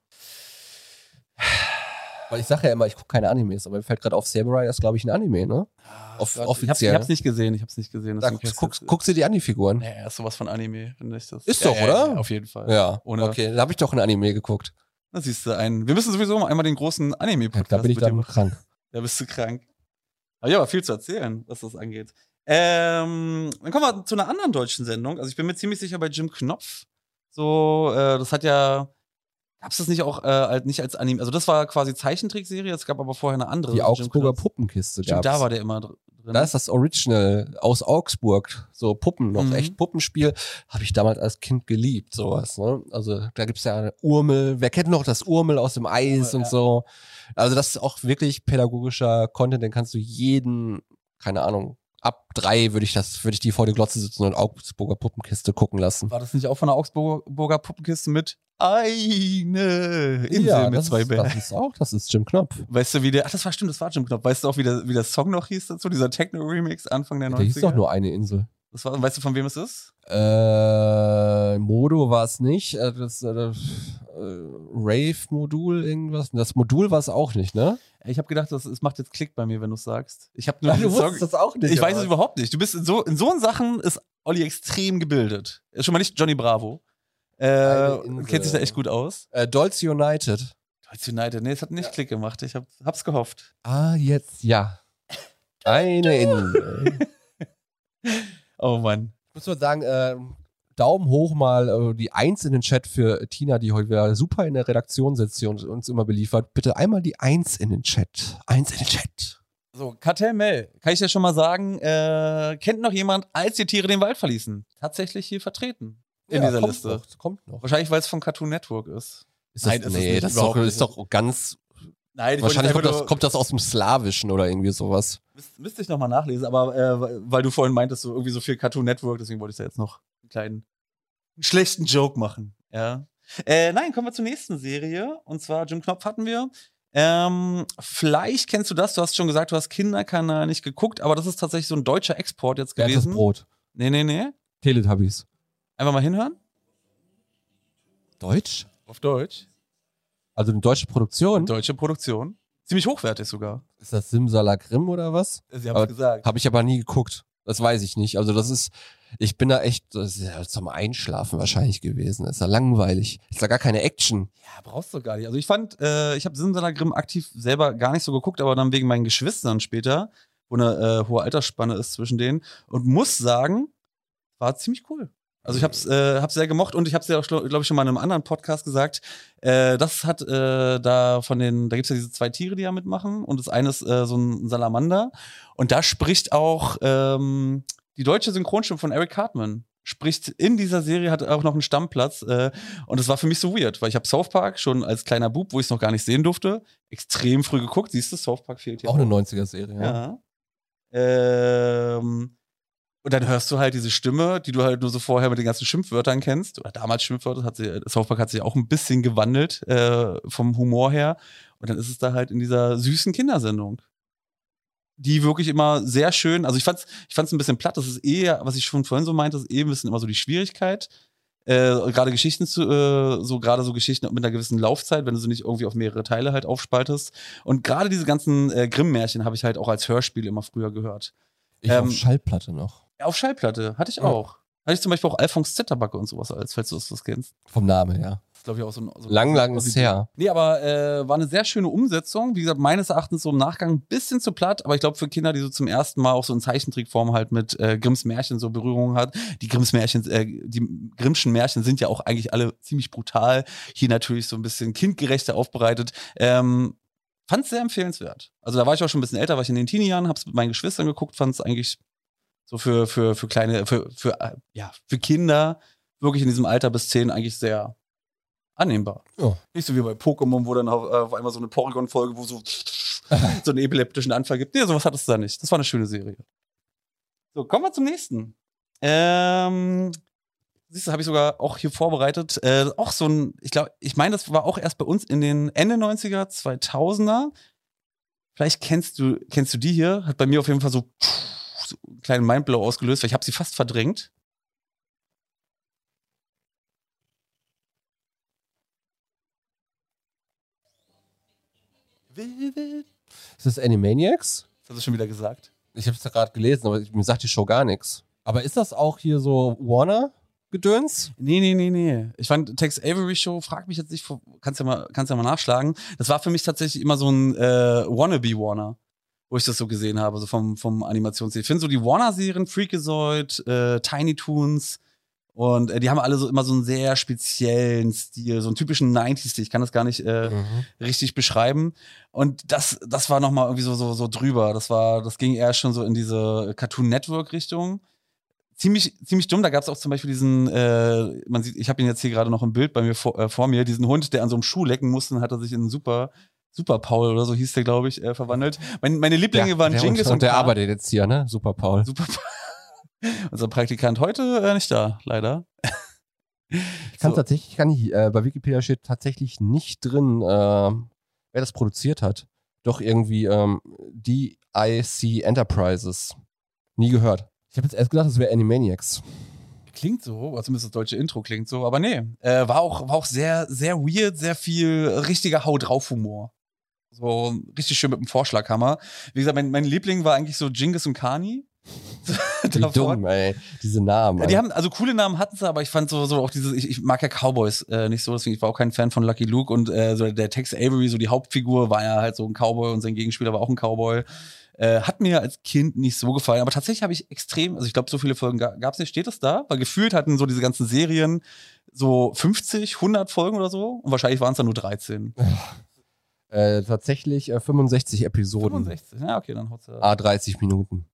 Weil ich sage ja immer, ich gucke keine Animes, aber mir fällt gerade auf, Saber Rider ist, glaube ich, ein Anime, ne? ich Off- hab's, offiziell. ich hab's nicht gesehen, ich hab's nicht gesehen. Da, deswegen guck, kannst du- guckst du die Figuren? Nee, ist sowas von Anime, finde ich das. Ist Ja, doch, ja, oder? Ja, auf jeden Fall. Ja, Ohne- okay. Da habe ich doch ein Anime geguckt. Da siehst du einen. Wir müssen sowieso mal einmal den großen Anime-Podcast Da bin ich dann krank. Da bist du krank. Aber ja, aber viel zu erzählen, was das angeht. Ähm, dann kommen wir zu einer anderen deutschen Sendung. Also ich bin mir ziemlich sicher bei Jim Knopf. So, äh, das hat ja. Gab's das nicht auch äh, nicht als Anime? Also das war quasi Zeichentrickserie, es gab aber vorher eine andere. Die Augsburger. Puppenkiste Stimmt, gab's. da war der immer dr- drin. Da ist das Original aus Augsburg, so Puppen noch, Mhm. echt Puppenspiel, habe ich damals als Kind geliebt, sowas. Ne? Also da gibt's ja Urmel, wer kennt noch das Urmel aus dem Eis Ja. und so. Also das ist auch wirklich pädagogischer Content, den kannst du jeden, keine Ahnung, ab drei würde ich das, würde ich die vor der Glotze sitzen und Augsburger Puppenkiste gucken lassen. War das nicht auch von der Augsburger Puppenkiste mit eine Insel ja, mit das zwei Bären? das ist auch, das ist Jim Knopf. Weißt du, wie der, ach, das war stimmt, das war Jim Knopf. Weißt du auch, wie der, wie der Song noch hieß dazu? Dieser Techno-Remix Anfang der 90er? Da hieß doch nur eine Insel. Das war, weißt du, von wem es ist? Äh, Modo war es nicht. Äh, Das, äh, das, Rave-Modul, irgendwas. Das Modul war es auch nicht, ne? Ich habe gedacht, das, es macht jetzt Klick bei mir, wenn du es sagst. Ich habe nur Ach, diesen Song. das auch nicht. Ich weiß es überhaupt nicht. Du bist in so, in so Sachen ist Olli extrem gebildet. Ist schon mal nicht Johnny Bravo. Äh, kennt sich da echt gut aus. Äh, Dolce United. Deutsch United, nee, es hat nicht Klick gemacht. Ich hab, hab's gehofft. Ah, jetzt ja. Eine Insel. Oh Mann. Ich muss mal sagen, äh, Daumen hoch mal äh, die Eins in den Chat für Tina, die heute wieder super in der Redaktion sitzt und uns immer beliefert. Bitte einmal die Eins in den Chat. Eins in den Chat. So, Kartell Mel, kann ich ja schon mal sagen, äh, kennt noch jemand, als die Tiere den Wald verließen? Tatsächlich hier vertreten in Ja, dieser kommt Liste. Noch, kommt noch. Wahrscheinlich, weil es von Cartoon Network ist. Ist das, Nein, ist nee, das ist doch, ist doch ganz. Nein, ich Wahrscheinlich kommt das, kommt das aus dem Slawischen oder irgendwie sowas. Müsste, ich nochmal nachlesen, aber äh, weil du vorhin meintest, so irgendwie so viel Cartoon Network, deswegen wollte ich da jetzt noch einen kleinen einen schlechten Joke machen. Ja. Äh, nein, kommen wir zur nächsten Serie. Und zwar Jim Knopf hatten wir. Ähm, vielleicht kennst du das, du hast schon gesagt, du hast Kinderkanal nicht geguckt, aber das ist tatsächlich so ein deutscher Export jetzt hat das gewesen. Brot? Nee, nee, nee. Teletubbies. Einfach mal hinhören. Deutsch? Auf Deutsch. Also eine deutsche Produktion? Deutsche Produktion. Ziemlich hochwertig sogar. Ist das Simsalakrim oder was? Sie Aber- gesagt. Habe ich aber nie geguckt. Das weiß ich nicht. Also das ist, ich bin da echt, das ist ja zum Einschlafen wahrscheinlich gewesen. Das ist ja langweilig. Ist da gar keine Action. Ja, brauchst du gar nicht. Also ich fand, äh, ich habe Simsalagrim aktiv selber gar nicht so geguckt, aber dann wegen meinen Geschwistern später, wo eine äh, hohe Altersspanne ist zwischen denen und muss sagen, war ziemlich cool. Also ich hab's, äh, hab's sehr gemocht und ich hab's ja auch, glaube ich, schon mal in einem anderen Podcast gesagt. Äh, das hat äh, da von den, da gibt's ja diese zwei Tiere, die ja mitmachen und das eine ist äh, so ein Salamander und da spricht auch ähm, die deutsche Synchronstimme von Eric Cartman spricht in dieser Serie, hat auch noch einen Stammplatz. Äh, und das war für mich so weird, weil ich habe South Park schon als kleiner Bub, wo ich es noch gar nicht sehen durfte, extrem früh geguckt. Siehst du, South Park fehlt hier. Auch eine 90er-Serie, ja. Ja. Ähm, und dann hörst du halt diese Stimme, die du halt nur so vorher mit den ganzen Schimpfwörtern kennst. Oder damals Schimpfwörter, hat sie, South Park hat sich auch ein bisschen gewandelt äh, vom Humor her. Und dann ist es da halt in dieser süßen Kindersendung. Die wirklich immer sehr schön, also ich fand's, ich fand's ein bisschen platt, das ist eher, was ich schon vorhin so meinte, ist eh ein bisschen immer so die Schwierigkeit. Äh, gerade Geschichten zu, äh, so gerade so Geschichten mit einer gewissen Laufzeit, wenn du sie nicht irgendwie auf mehrere Teile halt aufspaltest. Und gerade diese ganzen äh, Grimm-Märchen habe ich halt auch als Hörspiel immer früher gehört. Ich Ähm, auf Schallplatte noch. Auf Schallplatte hatte ich auch. Hatte ich zum Beispiel auch Alphonse Zitterbacke und sowas als, falls du das, kennst. Vom Namen, ja. Das glaube ich, auch so ein. So Lang, lang ist her. Nee, aber äh, war eine sehr schöne Umsetzung. Wie gesagt, meines Erachtens so im Nachgang ein bisschen zu platt, aber ich glaube für Kinder, die so zum ersten Mal auch so in Zeichentrickform halt mit äh, Grimms Märchen so Berührungen hat. Die Grimms Märchen, äh, die Grimmschen Märchen sind ja auch eigentlich alle ziemlich brutal. Hier natürlich so ein bisschen kindgerechter aufbereitet. Ähm, fand es sehr empfehlenswert. Also da war ich auch schon ein bisschen älter, war ich in den Teenie-Jahren, hab's mit meinen Geschwistern geguckt, fand es eigentlich so für, für, für kleine, für, für, äh, ja, für Kinder wirklich in diesem Alter bis 10 eigentlich sehr annehmbar. Ja. Nicht so wie bei Pokémon, wo dann auf, äh, auf einmal so eine Porygon-Folge, wo so, so einen epileptischen Anfall gibt. Nee, sowas hattest du da nicht. Das war eine schöne Serie. So, kommen wir zum nächsten. Ähm, siehst du, habe ich sogar auch hier vorbereitet. Äh, auch so ein, ich glaube, ich meine, das war auch erst bei uns in den Ende 90er, 2000er. Vielleicht kennst du, kennst du die hier? Hat bei mir auf jeden Fall so, einen kleinen Mindblow ausgelöst, weil ich habe sie fast verdrängt. Ist das Animaniacs? Das hast du schon wieder gesagt. Ich habe es gerade gelesen, aber mir sagt die Show gar nichts. Aber ist das auch hier so Warner-Gedöns? Nee, nee, nee, nee. Ich fand Tex Avery Show, frag mich jetzt nicht, kannst ja mal, kannst ja mal nachschlagen. Das war für mich tatsächlich immer so ein äh, Wannabe Warner, wo ich das so gesehen habe, so vom, vom Animationsstil. Ich finde so die Warner-Serien, Freakazoid, äh, Tiny Toons und äh, die haben alle so immer so einen sehr speziellen Stil, so einen typischen 90s-Stil. Ich kann das gar nicht äh, richtig beschreiben. Und das, das war nochmal irgendwie so, so, so drüber. Das war, das ging eher schon so in diese Cartoon Network-Richtung. Ziemlich, ziemlich dumm. Da gab es auch zum Beispiel diesen, äh, man sieht, ich habe ihn jetzt hier gerade noch im Bild bei mir vor, äh, vor mir, diesen Hund, der an so einem Schuh lecken musste, dann hat er sich in einen super Super Paul oder so hieß der, glaube ich, äh, verwandelt. Mein, meine Lieblinge waren der, Jingis und, und der arbeitet jetzt hier, ne? Super Paul. Super Paul. Unser Praktikant heute äh, nicht da, leider. Ich kann So. tatsächlich, kann ich, äh, bei Wikipedia steht tatsächlich nicht drin, äh, wer das produziert hat. Doch irgendwie ähm, DIC Enterprises. Nie gehört. Ich habe jetzt erst gedacht, es wäre Animaniacs. Klingt so, oder zumindest das deutsche Intro klingt so, aber nee. Äh, war, auch, war auch sehr, sehr weird, sehr viel richtiger Hau drauf Humor. So richtig schön mit dem Vorschlaghammer. Wie gesagt, mein, mein Liebling war eigentlich so Jingis und Kani. Wie dumm, ey. Diese Namen. Die haben, also coole Namen hatten sie, aber ich fand so, so auch dieses, ich, ich mag ja Cowboys äh, nicht so, deswegen ich war auch kein Fan von Lucky Luke und äh, so der Tex Avery, so die Hauptfigur, war ja halt so ein Cowboy und sein Gegenspieler war auch ein Cowboy. Äh, hat mir als Kind nicht so gefallen, aber tatsächlich habe ich extrem, also ich glaube, so viele Folgen ga, gab es nicht, steht es da? Weil gefühlt hatten so diese ganzen Serien so 50, 100 Folgen oder so und wahrscheinlich waren es dann nur 13. äh, tatsächlich äh, 65 Episoden. 65, ja, okay, dann haut's ja. A 30 Minuten.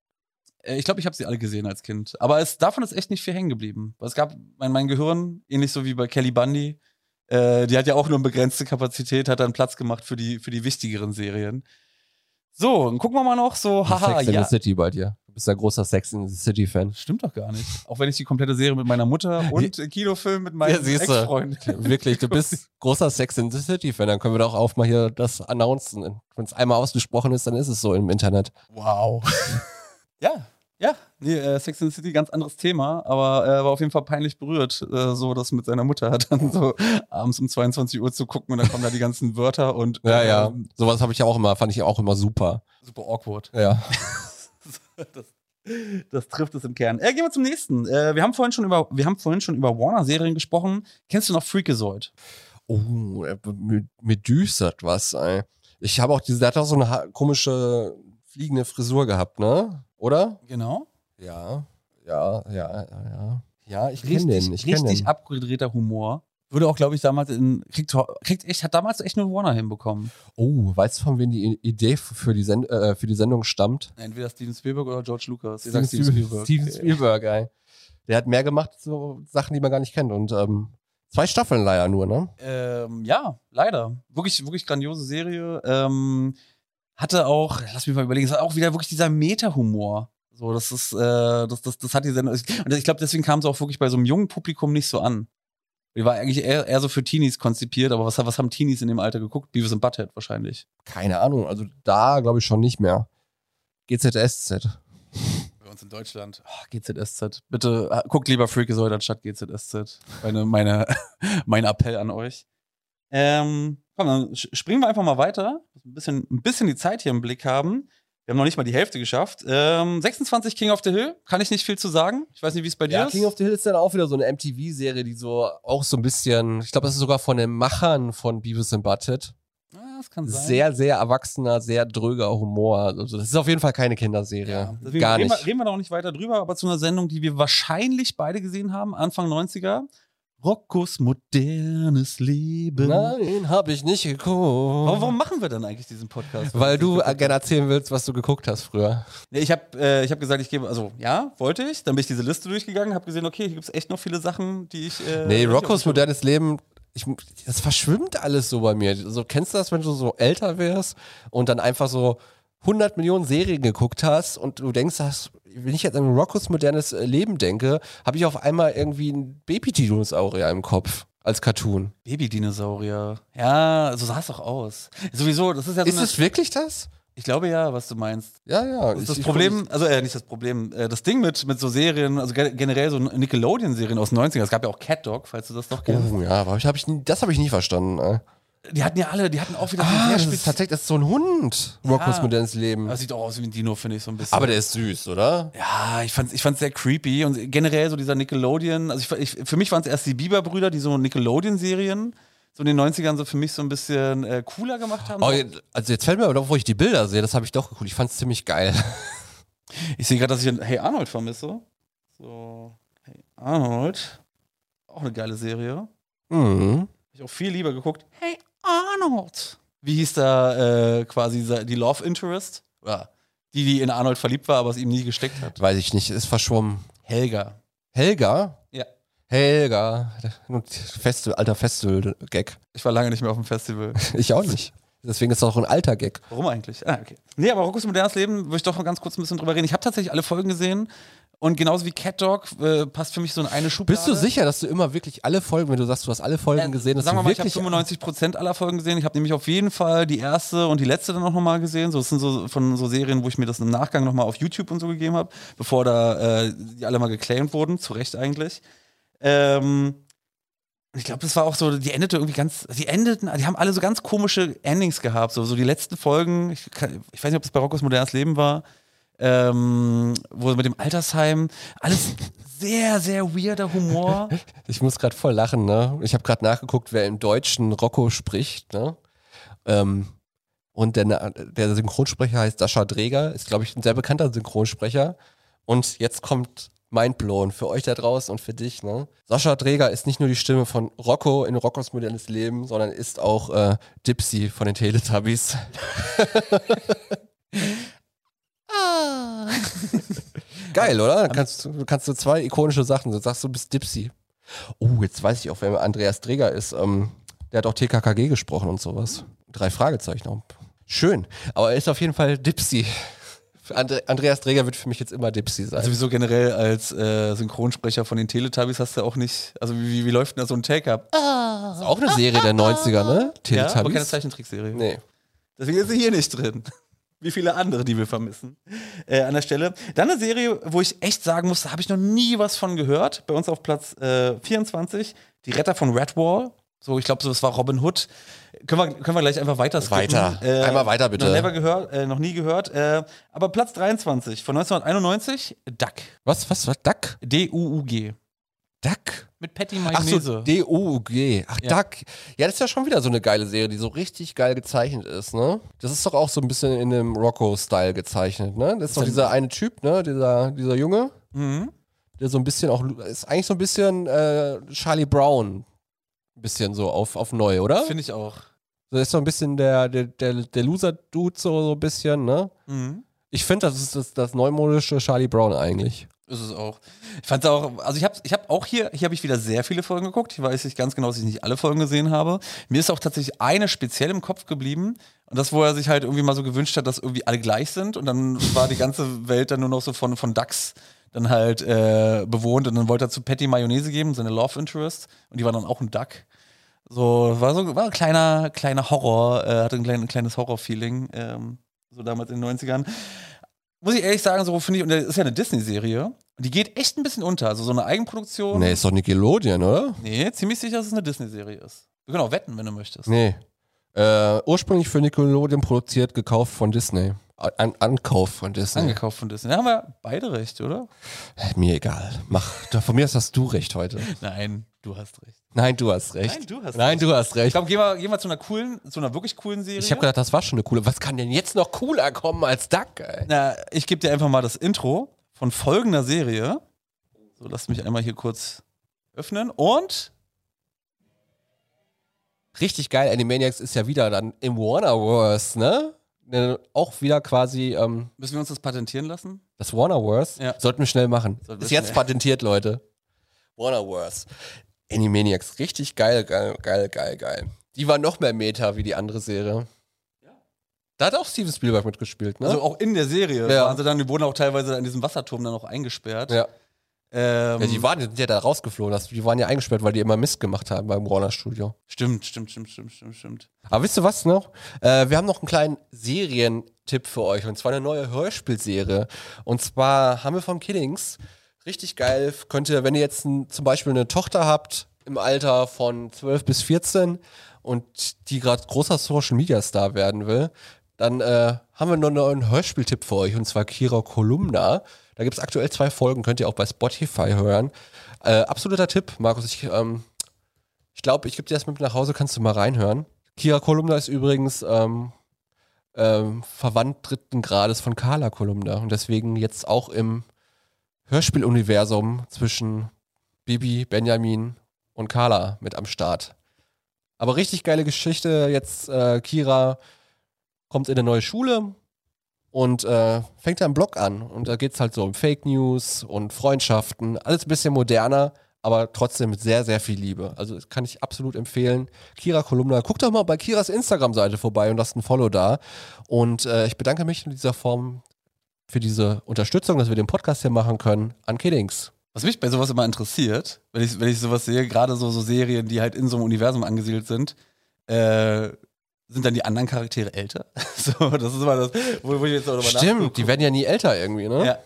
Äh, Ich glaube, ich habe sie alle gesehen als Kind. Aber es, davon ist echt nicht viel hängen geblieben. Es gab mein, mein Gehirn, ähnlich so wie bei Kelly Bundy, äh, die hat ja auch nur eine begrenzte Kapazität, hat dann Platz gemacht für die, für die wichtigeren Serien. So, dann gucken wir mal noch so, haha, Sex in ja. the City bei dir. Du bist ja großer Sex in the City Fan. Stimmt doch gar nicht. Auch wenn ich die komplette Serie mit meiner Mutter und den Kinofilm mit meinem Ja. Ex-Freund. Wirklich, du bist großer Sex in the City Fan. Dann können wir doch auch mal hier das announcen. Wenn es einmal ausgesprochen ist, dann ist es so im Internet. Wow. ja, ja. Nee, äh, Sex and the City, ganz anderes Thema, aber er war auf jeden Fall peinlich berührt, äh, so das mit seiner Mutter dann so abends um 22 Uhr zu gucken und dann kommen da die ganzen Wörter und Ja, ja. ähm, Sowas habe ich ja auch immer, fand ich auch immer super. super awkward. Ja. Das, das trifft es im Kern. Äh, gehen wir zum nächsten. Äh, wir haben vorhin schon über, wir haben vorhin schon über Warner-Serien gesprochen. Kennst du noch Freakazoid? Oh, er- mir, düstert was, ey. Ich habe auch diese, der hat auch so eine komische fliegende Frisur gehabt, ne? Oder? Genau. Ja, ja, ja, ja, ja. Ich kenne den, ich richtig den. abgedrehter Humor. Würde auch, glaube ich, damals in. Kriegt, kriegt echt, hat damals echt nur Warner hinbekommen. Oh, weißt du, von wem die Idee für die, Send äh, für die Sendung stammt? Entweder Steven Spielberg oder George Lucas. Steven, Steven Spielberg. Steven Spielberg, ey. Der hat mehr gemacht, so Sachen, die man gar nicht kennt. Und ähm, zwei Staffeln leider nur, ne? Ähm, ja, leider. Wirklich, wirklich grandiose Serie. Ähm, hatte auch, lass mich mal überlegen, es hat auch wieder wirklich dieser Meta-Humor. So, das ist, äh, das, das, das hat die Sendung. Und ich glaube, deswegen kam es auch wirklich bei so einem jungen Publikum nicht so an. Die war eigentlich eher, eher so für Teenies konzipiert, aber was, was haben Teenies in dem Alter geguckt? Beavis and Butthead wahrscheinlich. Keine Ahnung, also da glaube ich schon nicht mehr. GZSZ. Bei uns in Deutschland. Oh, GZSZ. Bitte guckt lieber Freakazoid anstatt GZSZ. Meine, meine, mein Appell an euch. Ähm, komm, dann springen wir einfach mal weiter. Ein bisschen, ein bisschen die Zeit hier im Blick haben. Wir haben noch nicht mal die Hälfte geschafft. Ähm, 26 King of the Hill, kann ich nicht viel zu sagen. Ich weiß nicht, wie es bei dir Ja, ist. King of the Hill ist dann auch wieder so eine MTV-Serie, die so auch so ein bisschen, ich glaube, das ist sogar von den Machern von Beavis and Butthead. Ah, das kann sein. Sehr, sehr erwachsener, sehr dröger Humor. Also das ist auf jeden Fall keine Kinderserie. Ja, deswegen Gar reden nicht. Wir, reden wir auch nicht weiter drüber, aber zu einer Sendung, die wir wahrscheinlich beide gesehen haben, Anfang 90er. Roccos modernes Leben. Nein, habe ich nicht geguckt. Warum, warum machen wir denn eigentlich diesen Podcast? Weil du gerne erzählen willst, was du geguckt hast früher. Nee, ich habe äh, ich hab gesagt, ich gebe, also ja, wollte ich. Dann bin ich diese Liste durchgegangen, habe gesehen, okay, hier gibt es echt noch viele Sachen, die ich. Äh, Nee, Roccos modernes Leben, ich, das verschwimmt alles so bei mir. So, kennst du das, wenn du so älter wirst und dann einfach so 100 Millionen Serien geguckt hast und du denkst, dass, wenn ich jetzt an Roccos modernes äh, Leben denke, habe ich auf einmal irgendwie ein Baby-Dinosaurier im Kopf als Cartoon. Babydinosaurier. Ja, so sah es doch aus. Sowieso, das ist ja so Ist es wirklich das? Ich glaube ja, was du meinst. Ja, ja. Das, ist ich- das ich- Problem, also äh, nicht das Problem, äh, das Ding mit, mit so Serien, also ge- generell so Nickelodeon-Serien aus den 90ern, es gab ja auch Cat Dog, falls du das noch kennst. Oh, ja, aber hab ich, hab ich das habe ich nie verstanden. Äh. Die hatten ja alle, die hatten auch wieder Ah, das ist tatsächlich das ist so ein Hund. Roccos Ja. modernes Leben. Aber sieht auch aus wie ein Dino, finde ich so ein bisschen. Aber der ist süß, oder? Ja, ich fand's, ich fand's sehr creepy und generell so dieser Nickelodeon, also ich, ich, für mich waren es erst die Bieber-Brüder, die so Nickelodeon-Serien so in den 90ern so für mich so ein bisschen äh, cooler gemacht haben. Oh, also jetzt fällt mir aber doch, wo ich die Bilder sehe, das habe ich doch geguckt. Ich fand es ziemlich geil. Ich sehe gerade, dass ich einen Hey Arnold vermisse. So, Hey Arnold. Auch eine geile Serie. Mhm. Hab ich auch viel lieber geguckt. Hey Arnold. Wie hieß da äh, quasi die Love Interest? Oder die, die in Arnold verliebt war, aber es ihm nie gesteckt hat. Weiß ich nicht, ist verschwommen. Helga. Helga? Ja. Helga. Festival, alter Festival-Gag. Ich war lange nicht mehr auf dem Festival. Ich auch nicht. Deswegen ist es auch ein alter Gag. Warum eigentlich? Ah, okay. Nee, aber Roccos modernes Leben, würde ich doch noch ganz kurz ein bisschen drüber reden. Ich habe tatsächlich alle Folgen gesehen und genauso wie Cat Dog äh, passt für mich so in eine Schublade. Bist du sicher, dass du immer wirklich alle Folgen, wenn du sagst, du hast alle Folgen Äh, gesehen, dass Sagen wir mal, ich habe wirklich 95 Prozent aller Folgen gesehen. Ich habe nämlich auf jeden Fall die erste und die letzte dann auch nochmal gesehen. So, das sind so von so Serien, wo ich mir das im Nachgang nochmal auf YouTube und so gegeben habe, bevor da äh, die alle mal geclaimed wurden. Zu Recht eigentlich. Ähm, ich glaube, das war auch so, die endete irgendwie ganz, die endeten, die haben alle so ganz komische Endings gehabt. So, so die letzten Folgen, ich, kann, ich weiß nicht, ob es bei Roccos modernes Leben war, ähm, wo mit dem Altersheim, alles sehr, sehr weirder Humor. Ich muss gerade voll lachen, ne? Ich habe gerade nachgeguckt, wer im Deutschen Rocco spricht, ne? Ähm, und der, der Synchronsprecher heißt Sascha Dreger, ist, glaube ich, ein sehr bekannter Synchronsprecher. Und jetzt kommt Mindblown für euch da draußen und für dich, ne? Sascha Dreger ist nicht nur die Stimme von Rocco in Roccos modernes Leben, sondern ist auch äh, Dipsy von den Teletubbies. Geil, oder? Dann kannst, du kannst du zwei ikonische Sachen, du sagst du bist Dipsy. Oh, jetzt weiß ich auch, wer Andreas Dreger ist. Ähm, der hat auch TKKG gesprochen und sowas. Drei Fragezeichen. Schön. Aber er ist auf jeden Fall Dipsy. Andre Andreas Dreger wird für mich jetzt immer Dipsy sein. Also wieso generell als äh, Synchronsprecher von den Teletubbies hast du auch nicht, also wie, wie läuft denn da so ein Take-Up? ist auch eine Serie der 90er, ne? Ja, aber keine Teletubbies. Zeichentrickserie. nee. Deswegen ist sie hier nicht drin. Wie viele andere, die wir vermissen. Äh, an der Stelle. Dann eine Serie, wo ich echt sagen muss, da habe ich noch nie was von gehört. Bei uns auf Platz äh, 24, Die Retter von Redwall. So, ich glaube, so, das war Robin Hood. Können wir, können wir gleich einfach weiter skippen. Weiter. Einmal weiter, bitte. Noch, never gehört, äh, noch nie gehört. Äh, aber Platz 23 von 1991, Duck. Was, was, was? Duck? D-U-U-G. Duck? Mit Patty Ach so, Mayonnaise. D-O-U-G. Ach, Ja. Duck. Ja, das ist ja schon wieder so eine geile Serie, die so richtig geil gezeichnet ist, ne? Das ist doch auch so ein bisschen in dem Rocco-Style gezeichnet, ne? Das ist doch dann- dieser eine Typ, ne? Dieser, dieser Junge, mhm. der so ein bisschen auch, ist eigentlich so ein bisschen äh, Charlie Brown. Ein bisschen so auf, auf neu, oder? Finde ich auch. Das ist so ein bisschen der, der, der, der Loser-Dude, so, so ein bisschen, ne? Mhm. Ich finde, das ist das, das neumodische Charlie Brown eigentlich. Ist es auch. Ich fand es auch, also ich habe ich hab auch hier, hier habe ich wieder sehr viele Folgen geguckt. Hier weiß ich ganz genau, dass ich nicht alle Folgen gesehen habe. Mir ist auch tatsächlich eine speziell im Kopf geblieben. Und das, wo er sich halt irgendwie mal so gewünscht hat, dass irgendwie alle gleich sind. Und dann war die ganze Welt dann nur noch so von, von Ducks dann halt äh, bewohnt. Und dann wollte er zu Patty Mayonnaise geben, seine Love Interest. Und die war dann auch ein Duck. So, war so war ein kleiner, kleiner Horror, äh, hatte ein, klein, ein kleines Horror-Feeling, ähm, so damals in den 90ern. Muss ich ehrlich sagen, so finde ich, und das ist ja eine Disney-Serie, die geht echt ein bisschen unter. Also so eine Eigenproduktion. Nee, ist doch Nickelodeon, oder? Nee, ziemlich sicher, dass es eine Disney-Serie ist. Wir können auch wetten, wenn du möchtest. Nee. Äh, ursprünglich für Nickelodeon produziert, gekauft von Disney. An Ankauf von Disney. Angekauft von Disney. Da haben wir beide recht, oder? Äh, Mir egal. Mach. Von mir aus hast du recht heute. Nein, du hast recht. Nein, du hast recht. Nein, du hast Nein, recht. du hast recht. Ich glaube, gehen wir, gehen wir zu einer coolen, zu einer wirklich coolen Serie. Ich habe gedacht, das war schon eine coole. Was kann denn jetzt noch cooler kommen als Duck, ey? Na, ich gebe dir einfach mal das Intro von folgender Serie. So, lass mich einmal hier kurz öffnen. Und Richtig geil. Animaniacs ist ja wieder dann im Warnerverse, ne? Ne, Auch wieder quasi ähm, müssen wir uns das patentieren lassen? das Warnerverse. Ja. Sollten wir schnell machen. Sollten ist jetzt schnell. patentiert, Leute. Warnerverse. Animaniacs. Richtig geil, geil, geil, geil, geil. Die war noch mehr Meta wie die andere Serie. Da hat auch Steven Spielberg mitgespielt, ne? Also auch in der Serie Ja. waren sie dann, die wurden auch teilweise in diesem Wasserturm dann auch eingesperrt. ja. Ähm, ja, die waren die sind ja da rausgeflohen. Das- Die waren ja eingesperrt, weil die immer Mist gemacht haben beim Warner Studio. Stimmt, stimmt, stimmt, stimmt, stimmt, stimmt. Aber wisst ihr was noch? Äh, wir haben noch einen kleinen Serientipp für euch. Und zwar eine neue Hörspielserie. Und zwar haben wir von Killings. Richtig geil. Könnt ihr, wenn ihr jetzt ein, zum Beispiel eine Tochter habt im Alter von 12 bis 14 und die gerade großer Social Media Star werden will, dann äh, haben wir noch einen neuen Hörspieltipp für euch. Und zwar Kira Kolumna. Da gibt es aktuell zwei Folgen, könnt ihr auch bei Spotify hören. Äh, absoluter Tipp, Markus. Ich ähm, ich glaube, ich gebe dir das mit nach Hause, kannst du mal reinhören. Kira Kolumna ist übrigens ähm, ähm, verwandt dritten Grades von Carla Kolumna und deswegen jetzt auch im Hörspieluniversum zwischen Bibi, Benjamin und Carla mit am Start. Aber richtig geile Geschichte. Jetzt äh, Kira kommt in eine neue Schule und äh, fängt da einen Blog an. Und da geht es halt so um Fake News und Freundschaften. Alles ein bisschen moderner, aber trotzdem mit sehr, sehr viel Liebe. Also das kann ich absolut empfehlen. Kira Kolumna, guck doch mal bei Kiras Instagram-Seite vorbei und lasst ein Follow da. Und äh, ich bedanke mich in dieser Form für diese Unterstützung, dass wir den Podcast hier machen können, an Kiddings. Was mich bei sowas immer interessiert, wenn ich, wenn ich sowas sehe, gerade so, so Serien, die halt in so einem Universum angesiedelt sind, äh, sind dann die anderen Charaktere älter? so, das ist immer das, wo, wo ich jetzt auch drüber Stimmt, die werden ja nie älter irgendwie, ne? Ja.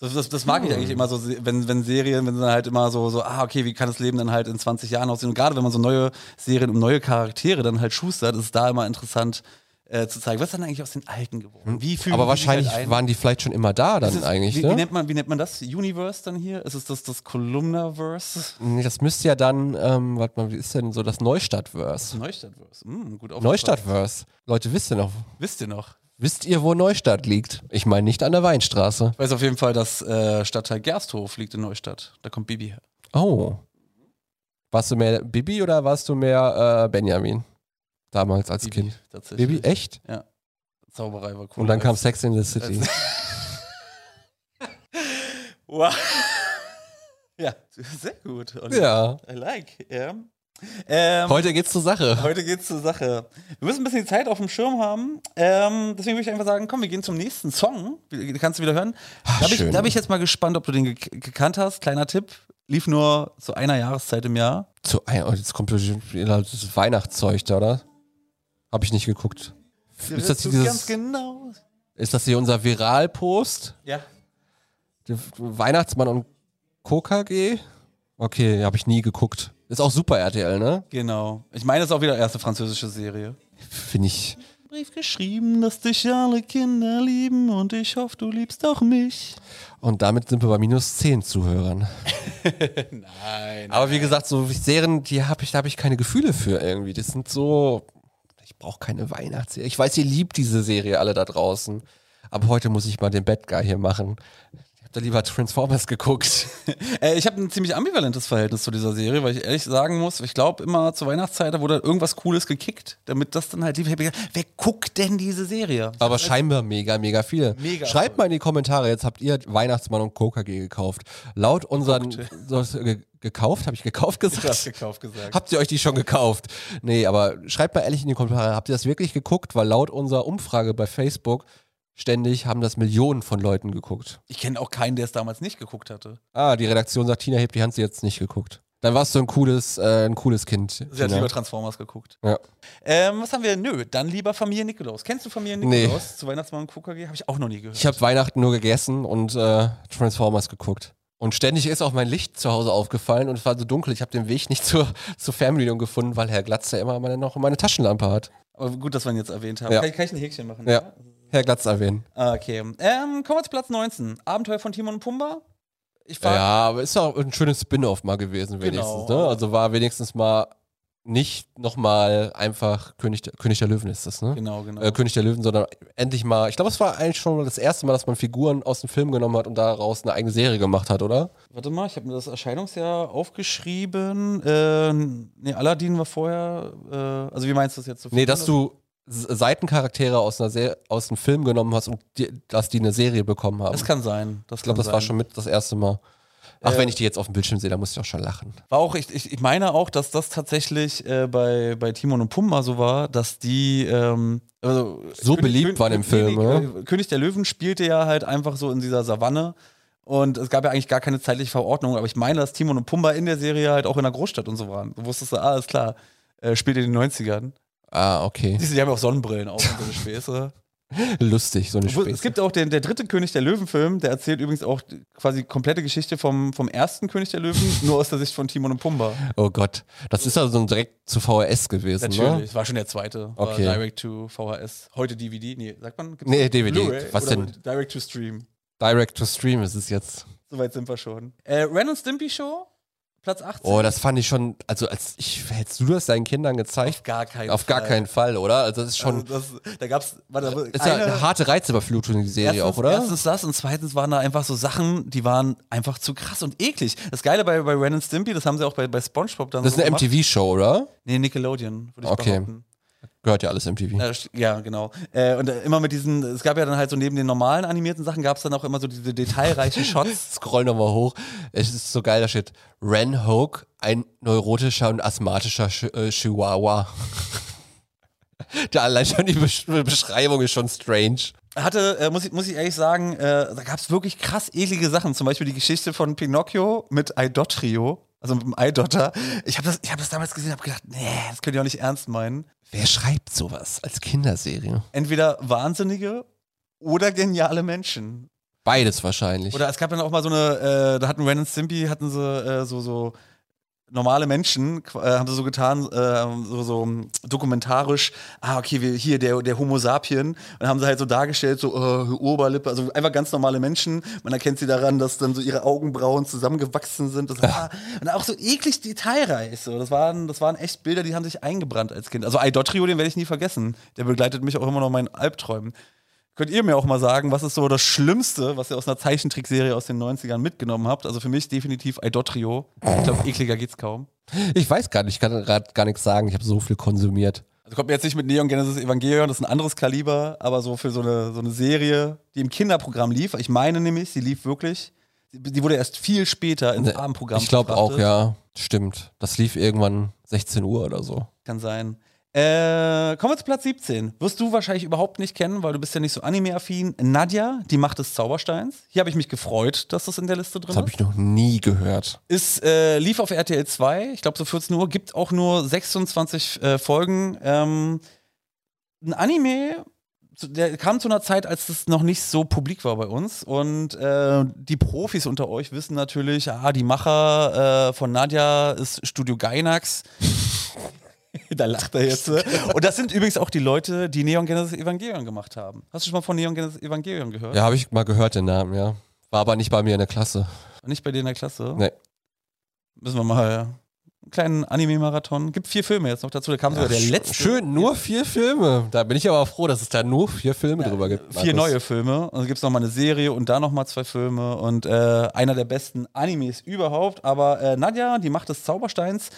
Das, das, das mag ich eigentlich immer so, wenn, wenn Serien, wenn sie dann halt immer so, so, ah, okay, wie kann das Leben dann halt in 20 Jahren aussehen? Und gerade wenn man so neue Serien um neue Charaktere dann halt schustert, ist es da immer interessant äh, zu zeigen, was ist dann eigentlich aus den Alten geworden? Wie fühlen Aber wahrscheinlich halt waren die vielleicht schon immer da dann Ist eigentlich, wie, ne? wie, nennt man, wie nennt man das? Universe dann hier? Ist es das, das Columnaverse? Nee, Das müsste ja dann, ähm, warte mal, wie ist denn so das Neustadtverse? Neustadtverse. Hm, gut. Neustadtverse. Leute, wisst ihr noch? Wisst ihr noch? Wisst ihr, wo Neustadt liegt? Ich meine nicht an der Weinstraße. Ich weiß auf jeden Fall, dass äh, Stadtteil Gersthof liegt in Neustadt. Da kommt Bibi her. Oh. Warst du mehr Bibi oder warst du mehr äh, Benjamin? Damals als Bibi, Kind. tatsächlich. Bibi, echt? Zauberei war cool. Und dann kam Sex in the City. Wow. ja, sehr gut. Olli. Ja. I like, ja. Ähm, Heute geht's zur Sache. Heute geht's zur Sache. Wir müssen ein bisschen die Zeit auf dem Schirm haben. Ähm, deswegen würde ich einfach sagen, komm, wir gehen zum nächsten Song. Kannst du wieder hören? Da bin ich, ich jetzt mal gespannt, ob du den ge gekannt hast. Kleiner Tipp. Lief nur zu einer Jahreszeit im Jahr. Zu, oh, jetzt kommt das Weihnachtszeug da, oder? Hab ich nicht geguckt. Ist das, Du dieses, ganz genau. ist das hier unser Viral-Post? Ja. Der Weihnachtsmann und KKG? Okay, habe ich nie geguckt. Ist auch super RTL, ne? Genau. Ich meine, es ist auch wieder erste französische Serie. Finde ich. Brief geschrieben, dass dich alle Kinder lieben und ich hoffe, du liebst auch mich. Und damit sind wir bei minus 10 Zuhörern. Nein. Aber wie gesagt, so Serien, die habe ich, da habe ich keine Gefühle für irgendwie. Das sind so. Brauche keine Weihnachtsserie. Ich weiß, ihr liebt diese Serie alle da draußen. Aber heute muss ich mal den Bad Guy hier machen. Ich habe da lieber Transformers geguckt. Äh, ich habe ein ziemlich ambivalentes Verhältnis zu dieser Serie, weil ich ehrlich sagen muss, ich glaube immer zur Weihnachtszeit, da wurde irgendwas Cooles gekickt, damit das dann halt gedacht, Wer guckt denn diese Serie? Aber scheinbar mega, mega viele. Mega Schreibt Erfolg. mal in die Kommentare, jetzt habt ihr Weihnachtsmann und KKG gekauft. Laut unseren. Ge gekauft? Habe ich gekauft Du hast gesagt? gekauft gesagt. Habt ihr euch die schon gekauft? Nee, aber schreibt mal ehrlich in die Kommentare, habt ihr das wirklich geguckt? Weil laut unserer Umfrage bei Facebook ständig haben das Millionen von Leuten geguckt. Ich kenne auch keinen, der es damals nicht geguckt hatte. Ah, die Redaktion sagt, Tina hebt die Hand, sie jetzt nicht geguckt. Dann warst du ein cooles, äh, ein cooles Kind. Sie hat Tina. lieber Transformers geguckt. Ja. Ähm, was haben wir? Nö, dann lieber Familie Nikolaus. Kennst du Familie Nee. Nikolaus zu Weihnachtsmann und KKG? Habe ich auch noch nie gehört. Ich habe Weihnachten nur gegessen und äh, Transformers geguckt. Und ständig ist auch mein Licht zu Hause aufgefallen und es war so dunkel. Ich habe den Weg nicht zur, zur Fernbedienung gefunden, weil Herr Glatz ja immer meine, noch meine Taschenlampe hat. Aber gut, dass wir ihn jetzt erwähnt haben. Ja. Kann, ich- kann ich ein Häkchen machen? Ja. Herr Glatz erwähnen. Okay. Ähm, kommen wir zu Platz 19. Abenteuer von Timon und Pumba. Ich Ja, aber ist auch ein schönes Spin-off mal gewesen, wenigstens. Genau. Ne? Also war wenigstens mal nicht nochmal einfach König, der- König der Löwen ist das, ne? Genau, genau. Äh, König der Löwen, sondern endlich mal, ich glaube, es war eigentlich schon das erste Mal, dass man Figuren aus dem Film genommen hat und daraus eine eigene Serie gemacht hat, oder? Warte mal, ich habe mir das Erscheinungsjahr aufgeschrieben. Äh, nee, Aladdin war vorher. Äh, also wie meinst du das jetzt? So Nee, dass du Seitencharaktere aus, einer Se aus einem Film genommen hast und die, dass die eine Serie bekommen haben. Das kann sein. Das ich glaube, das war schon mit das erste Mal. Ach, Äh, wenn ich die jetzt auf dem Bildschirm sehe, dann muss ich auch schon lachen. War auch, ich, ich, meine auch, dass das tatsächlich äh, bei, bei Timon und Pumba so war, dass die ähm, also So beliebt waren im Film, äh, König der Löwen spielte ja halt einfach so in dieser Savanne und es gab ja eigentlich gar keine zeitliche Verordnung, aber ich meine, dass Timon und Pumba in der Serie halt auch in der Großstadt und so waren. Du wusstest, ah, ist klar, äh, spielt in den 90ern. Ah, okay. Siehst du, die haben ja auch Sonnenbrillen auf und so eine Späße. Lustig, so eine Späße. Es gibt auch den, der dritte König der Löwen-Film, der erzählt übrigens auch quasi die komplette Geschichte vom, vom ersten König der Löwen, nur aus der Sicht von Timon und Pumba. oh Gott. Das ist also direkt zu VHS gewesen, Natürlich, ne? es war schon der zweite. Okay. Direct to VHS. Heute DVD. Nee, sagt man? Gibt's Nee, DVD. Was denn? Direct to Stream. Direct to Stream ist es jetzt. Soweit sind wir schon. Äh, Ren und Stimpy Show, Platz 18. Oh, das fand ich schon, also als ich, hättest du das deinen Kindern gezeigt? Auf gar keinen Auf gar Fall. keinen Fall, oder? Also das ist schon, Also das, da gab's, warte, aber ist ja eine harte Reizüberflutung, die Serie Erstens, auch, oder? erstens das und zweitens waren da einfach so Sachen, die waren einfach zu krass und eklig. Das Geile bei, bei Ren und Stimpy, das haben sie auch bei, bei Spongebob dann das ist so eine gemacht. MTV-Show, oder? Nee, Nickelodeon, würde ich Okay. behaupten. Gehört ja alles MTV. Ja, genau. Äh, und äh, immer mit diesen, es gab ja dann halt so neben den normalen animierten Sachen, gab es dann auch immer so diese detailreichen Shots. Scroll nochmal hoch. Es ist so geil, da steht Ren Hoke, ein neurotischer und asthmatischer Ch äh, Chihuahua. Der allein schon die Besch Beschreibung ist schon strange. Hatte, äh, muss, ich, muss ich ehrlich sagen, äh, da gab es wirklich krass eklige Sachen. Zum Beispiel die Geschichte von Pinocchio mit Eidotrio, also mit dem Eidotter. Ich habe das, ich hab das damals gesehen und habe gedacht, nee, das könnt ihr auch nicht ernst meinen. Wer schreibt sowas als Kinderserie? Entweder Wahnsinnige oder geniale Menschen. Beides wahrscheinlich. Oder es gab dann auch mal so eine, äh, da hatten Ren und Stimpy, hatten sie äh, so, so normale Menschen, äh, haben sie so getan, äh, so, so um, dokumentarisch, ah, okay, wir, hier der, der Homo sapien, und haben sie halt so dargestellt, so äh, Oberlippe, also einfach ganz normale Menschen. Man erkennt sie daran, dass dann so ihre Augenbrauen zusammengewachsen sind. Das war, und auch so eklig detailreich. So. Das, waren, das waren echt Bilder, die haben sich eingebrannt als Kind. Also Eidotrio, den werde ich nie vergessen. Der begleitet mich auch immer noch in meinen Albträumen. Könnt ihr mir auch mal sagen, was ist so das Schlimmste, was ihr aus einer Zeichentrickserie aus den 90ern mitgenommen habt? Also für mich definitiv Eidotrio. Ich glaube, ekliger geht's kaum. Ich weiß gar nicht, ich kann gerade gar nichts sagen. Ich habe so viel konsumiert. Also kommt mir jetzt nicht mit Neon Genesis Evangelion, das ist ein anderes Kaliber, aber so für so eine, so eine Serie, die im Kinderprogramm lief. Ich meine nämlich, sie lief wirklich. Die wurde erst viel später ins Abendprogramm Ne, Ich glaube auch, ja. Stimmt. Das lief irgendwann 16 Uhr oder so. Kann sein. Äh, kommen wir zu Platz 17. Wirst du wahrscheinlich überhaupt nicht kennen, weil du bist ja nicht so anime-affin. Nadja, die Macht des Zaubersteins. Hier habe ich mich gefreut, dass das in der Liste drin Das habe ist. ich noch nie gehört. Ist, äh, lief auf RTL 2, ich glaube so 14 Uhr, gibt auch nur 26 äh, Folgen. Ähm, ein Anime, der kam zu einer Zeit, als das noch nicht so publik war bei uns. Und äh, die Profis unter euch wissen natürlich, ah, die Macher äh, von Nadja ist Studio Gainax. da lacht er jetzt. äh. Und das sind übrigens auch die Leute, die Neon Genesis Evangelion gemacht haben. Hast du schon mal von Neon Genesis Evangelion gehört? Ja, habe ich mal gehört, den Namen, ja. War aber nicht bei mir in der Klasse. Nicht bei dir in der Klasse? Nee. Müssen wir mal einen kleinen Anime-Marathon. Gibt vier Filme jetzt noch dazu. Da kam sogar der letzte. Schön, nur vier Filme. Da bin ich aber froh, dass es da nur vier Filme drüber gibt. Vier Markus. neue Filme. Und dann gibt es nochmal eine Serie und da nochmal zwei Filme. Und äh, einer der besten Animes überhaupt. Aber äh, Nadja, die Macht des Zaubersteins,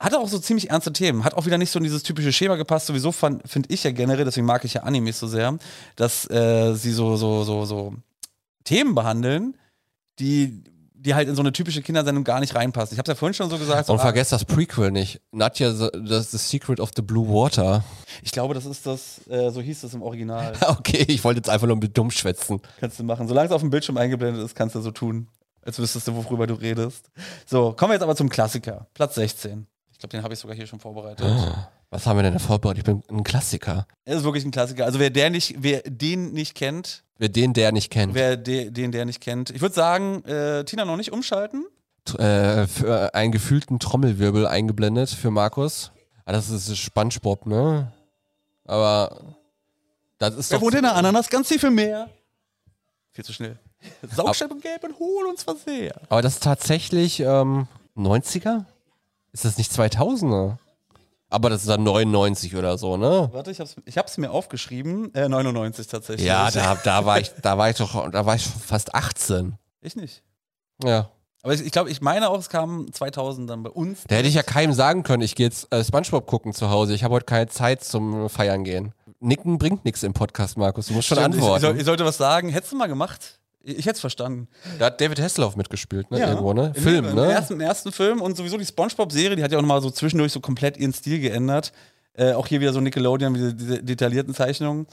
hatte auch so ziemlich ernste Themen. Hat auch wieder nicht so in dieses typische Schema gepasst. Sowieso finde ich ja generell, deswegen mag ich ja Animes so sehr, dass äh, sie so, so, so, so Themen behandeln, die, die halt in so eine typische Kindersendung gar nicht reinpassen. Ich habe ja vorhin schon so gesagt. so, Und ah, vergesst das Prequel nicht. Nadja, the, the, the Secret of the Blue Water. Ich glaube, das ist das, äh, so hieß das im Original. Okay, ich wollte jetzt einfach nur mit dumm schwätzen. Kannst du machen. Solange es auf dem Bildschirm eingeblendet ist, kannst du so tun, als wüsstest du, worüber du redest. So, kommen wir jetzt aber zum Klassiker. Platz 16. Ich glaube, den habe ich sogar hier schon vorbereitet. Was haben wir denn da vorbereitet? Ich bin ein Klassiker. Er ist wirklich ein Klassiker. Also wer der nicht, wer den nicht kennt, Wer den, der nicht kennt. wer de, den der nicht kennt, ich würde sagen, äh, Tina noch nicht umschalten. T- äh, für einen gefühlten Trommelwirbel eingeblendet für Markus. Ah, das ist Spongebob, ne? Aber das ist Wer wohnt in der Ananas ganz tief im Meer? Viel zu schnell. Und Gelb und hohl uns was sehr. Aber das ist tatsächlich ähm, 90er? Ist das nicht 2000er? Aber das ist dann 99 oder so, ne? Warte, ich hab's, ich hab's mir aufgeschrieben. Äh, 99 tatsächlich. Ja, da, da war ich, da war ich doch, da war ich fast 18. Ich nicht. Ja. Aber ich, ich glaube, ich meine auch, es kam 2000 dann bei uns. Da hätte ich ja keinem sagen können, ich gehe jetzt äh, Spongebob gucken zu Hause. Ich habe heute keine Zeit zum Feiern gehen. Nicken bringt nichts im Podcast, Markus. Du musst schon Stimmt, ich, ich, antworten. ich sollte was sagen. Hättest du mal gemacht? Ich, hätte es verstanden. Da hat David Hasselhoff mitgespielt, ne? Irgendwo, ne? Im- Film, im, ne? Ersten, Im ersten Film und sowieso die Spongebob-Serie, die hat ja auch nochmal so zwischendurch so komplett ihren Stil geändert. Äh, auch hier wieder so Nickelodeon, diese, diese detaillierten Zeichnungen.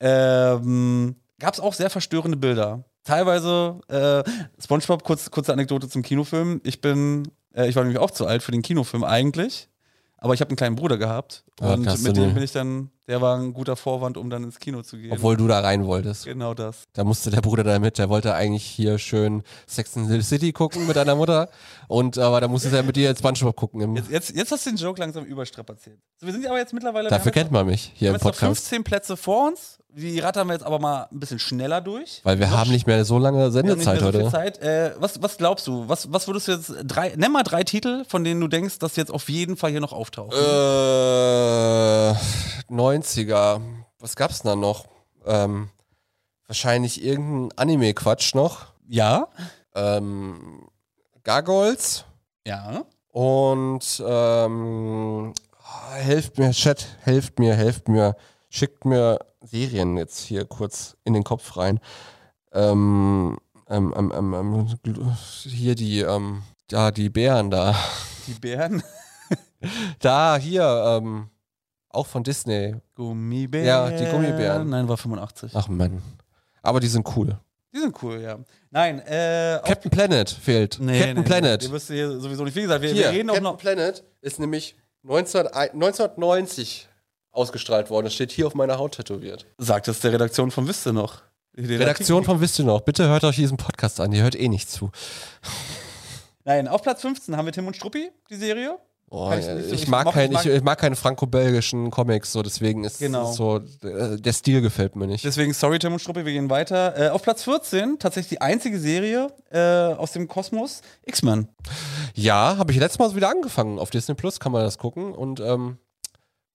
Ähm, Gab es auch sehr verstörende Bilder. Teilweise, äh, Spongebob, kurz, kurze Anekdote zum Kinofilm. Ich bin, äh, ich war nämlich auch zu alt für den Kinofilm eigentlich. Aber ich habe einen kleinen Bruder gehabt. Ah, und mit dem bin ich dann, der war ein guter Vorwand, um dann ins Kino zu gehen. Obwohl du da rein wolltest. genau das. Da musste der Bruder da mit, der wollte eigentlich hier schön Sex and the City gucken mit deiner Mutter. Und aber da musste er mit dir jetzt Spongebob gucken. Jetzt, jetzt, jetzt hast du den Joke langsam überstrapaziert. So, wir sind aber jetzt mittlerweile. wir dafür haben kennt man mich hier Wir haben im jetzt noch Podcast. 15 Plätze vor uns. Die rattern wir jetzt aber mal ein bisschen schneller durch. Weil wir haben nicht mehr so lange Wir haben Sendezeit so heute. Zeit. Äh, was, was glaubst du? Was, was würdest du jetzt drei, nenn mal drei Titel, von denen du denkst, dass jetzt auf jeden Fall hier noch auftauchen. Äh, 90er. Was gab's denn da noch? Ähm, wahrscheinlich irgendein Anime-Quatsch noch. ja. Ähm, Gargoyles Ja. und ähm, Helft mir, Chat, helft mir, helft mir. Schickt mir Serien jetzt hier kurz in den Kopf rein. Ähm, ähm, ähm, ähm, ähm, hier die, ähm, da, die Bären da. Die Bären. Da, hier, ähm, auch von Disney. Gummibären. Ja, die Gummibären. Nein, war 85. Ach Mann. Aber die sind cool. Die sind cool, ja. Nein, äh. Captain Planet fehlt. Nee, Captain nee, Planet. Wirst du hier sowieso nicht. Wie gesagt, wir, Hier, wir reden auch Captain noch. Planet ist nämlich 19, 1990 ausgestrahlt worden. Das steht hier auf meiner Haut tätowiert. Sagt es der Redaktion von Wüste noch. Die Redaktion von Wisst ihr noch, bitte hört euch diesen Podcast an, ihr hört eh nicht zu. Nein, auf Platz 15 haben wir Tim und Struppi, die Serie. Oh, ich so- ich, ich mag kein, ich ich, mag keine franco-belgischen Comics, so deswegen ist Genau. so äh, der Stil gefällt mir nicht. Deswegen, sorry, Tim und Struppi, wir gehen weiter. Äh, auf Platz 14, tatsächlich die einzige Serie äh, aus dem Kosmos, X-Men. Ja, habe ich letztes Mal wieder angefangen. Auf Disney Plus kann man das gucken und ähm,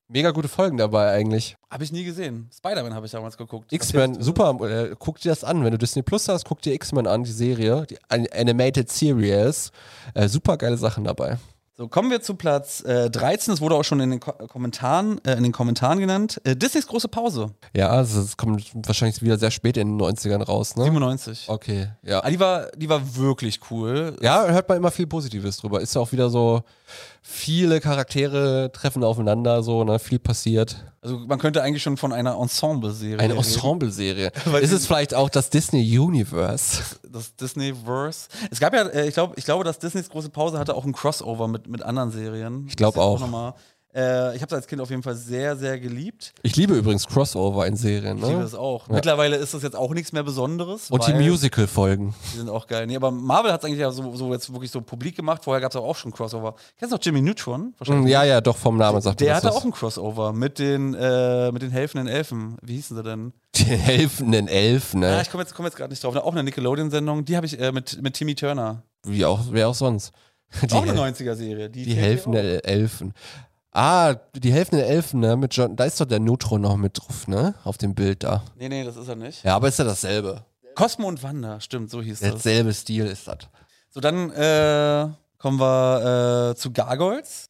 mega gute Folgen dabei eigentlich. Habe ich nie gesehen. Spider-Man habe ich damals geguckt. X-Men, super. Äh, guck dir das an. Wenn du Disney Plus hast, guck dir X-Men an, die Serie, die An- Animated Series. Äh, super geile Sachen dabei. So, kommen wir zu Platz äh, 13. Das wurde auch schon in den Ko Kommentaren, äh, in den Kommentaren genannt. Äh, Disneys große Pause. Ja, also es kommt wahrscheinlich wieder sehr spät in den 90ern raus, ne? 97. Okay, ja. Ah, die, war, die war wirklich cool. Ja, hört man immer viel Positives drüber. Ist ja auch wieder so, viele Charaktere treffen aufeinander, so, ne, viel passiert. Also man könnte eigentlich schon von einer Ensemble-Serie Eine. Ensemble-Serie. Ist es vielleicht auch das Disney Universe? Das Disney-Verse. Es gab ja, äh, ich glaube, ich glaube, dass Disneys große Pause hatte auch ein Crossover mit, mit anderen Serien. Ich glaub Das ist auch. Äh, ich habe es als Kind auf jeden Fall sehr, sehr geliebt. Ich liebe übrigens Crossover in Serien, Ich liebe ne? es auch. Ja. Mittlerweile ist das jetzt auch nichts mehr Besonderes. Und die Musical-Folgen. Die sind auch geil. Nee, aber Marvel hat es eigentlich ja so, so jetzt wirklich so publik gemacht. Vorher gab es auch schon Crossover. Kennst du noch Jimmy Neutron? Mm, Ja, ja, doch, vom Namen sagt Der hatte das. auch ein Crossover mit den, äh, mit den helfenden Elfen. Wie hießen sie denn? Die helfenden Elfen, Ah, ne? ich komme jetzt, komm jetzt gerade nicht drauf. Auch eine Nickelodeon-Sendung. Die habe ich äh, mit, mit Timmy Turner. Wie auch, wer auch sonst. Die, auch eine Hel- 90er-Serie. Die, die helfenden Elfen. Ah, die helfenden Elfen, ne? Mit John, da ist doch der Neutron noch mit drauf, ne? Auf dem Bild da. Nee, nee, das ist er nicht. Ja, aber ist ja dasselbe. Cosmo und Wanda, stimmt, so hieß das. Derselbe Stil ist das. So, dann äh, kommen wir äh, zu Gargoyles.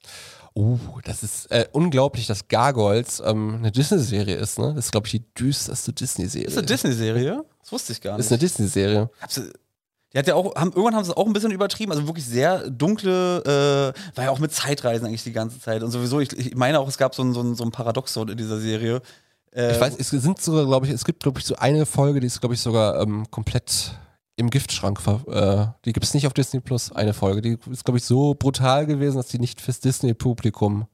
Oh, das ist äh, unglaublich, dass Gargoyles ähm, eine Disney-Serie ist, ne? Das ist, glaube ich, die düsterste Disney-Serie. Ist eine Disney-Serie? Das wusste ich gar Ist nicht. eine Disney-Serie. Hab sie- Die hat ja auch, haben, irgendwann haben sie es auch ein bisschen übertrieben, also wirklich sehr dunkle, äh, war ja auch mit Zeitreisen eigentlich die ganze Zeit. Und sowieso, ich, ich meine auch, es gab so ein, so ein, so ein Paradoxon in dieser Serie. Äh, Ich weiß, es sind sogar, glaube ich, es gibt, glaube ich, so eine Folge, die ist, glaube ich, sogar ähm, komplett im Giftschrank. Äh, die gibt es nicht auf Disney Plus, eine Folge. Die ist, glaube ich, so brutal gewesen, dass die nicht fürs Disney-Publikum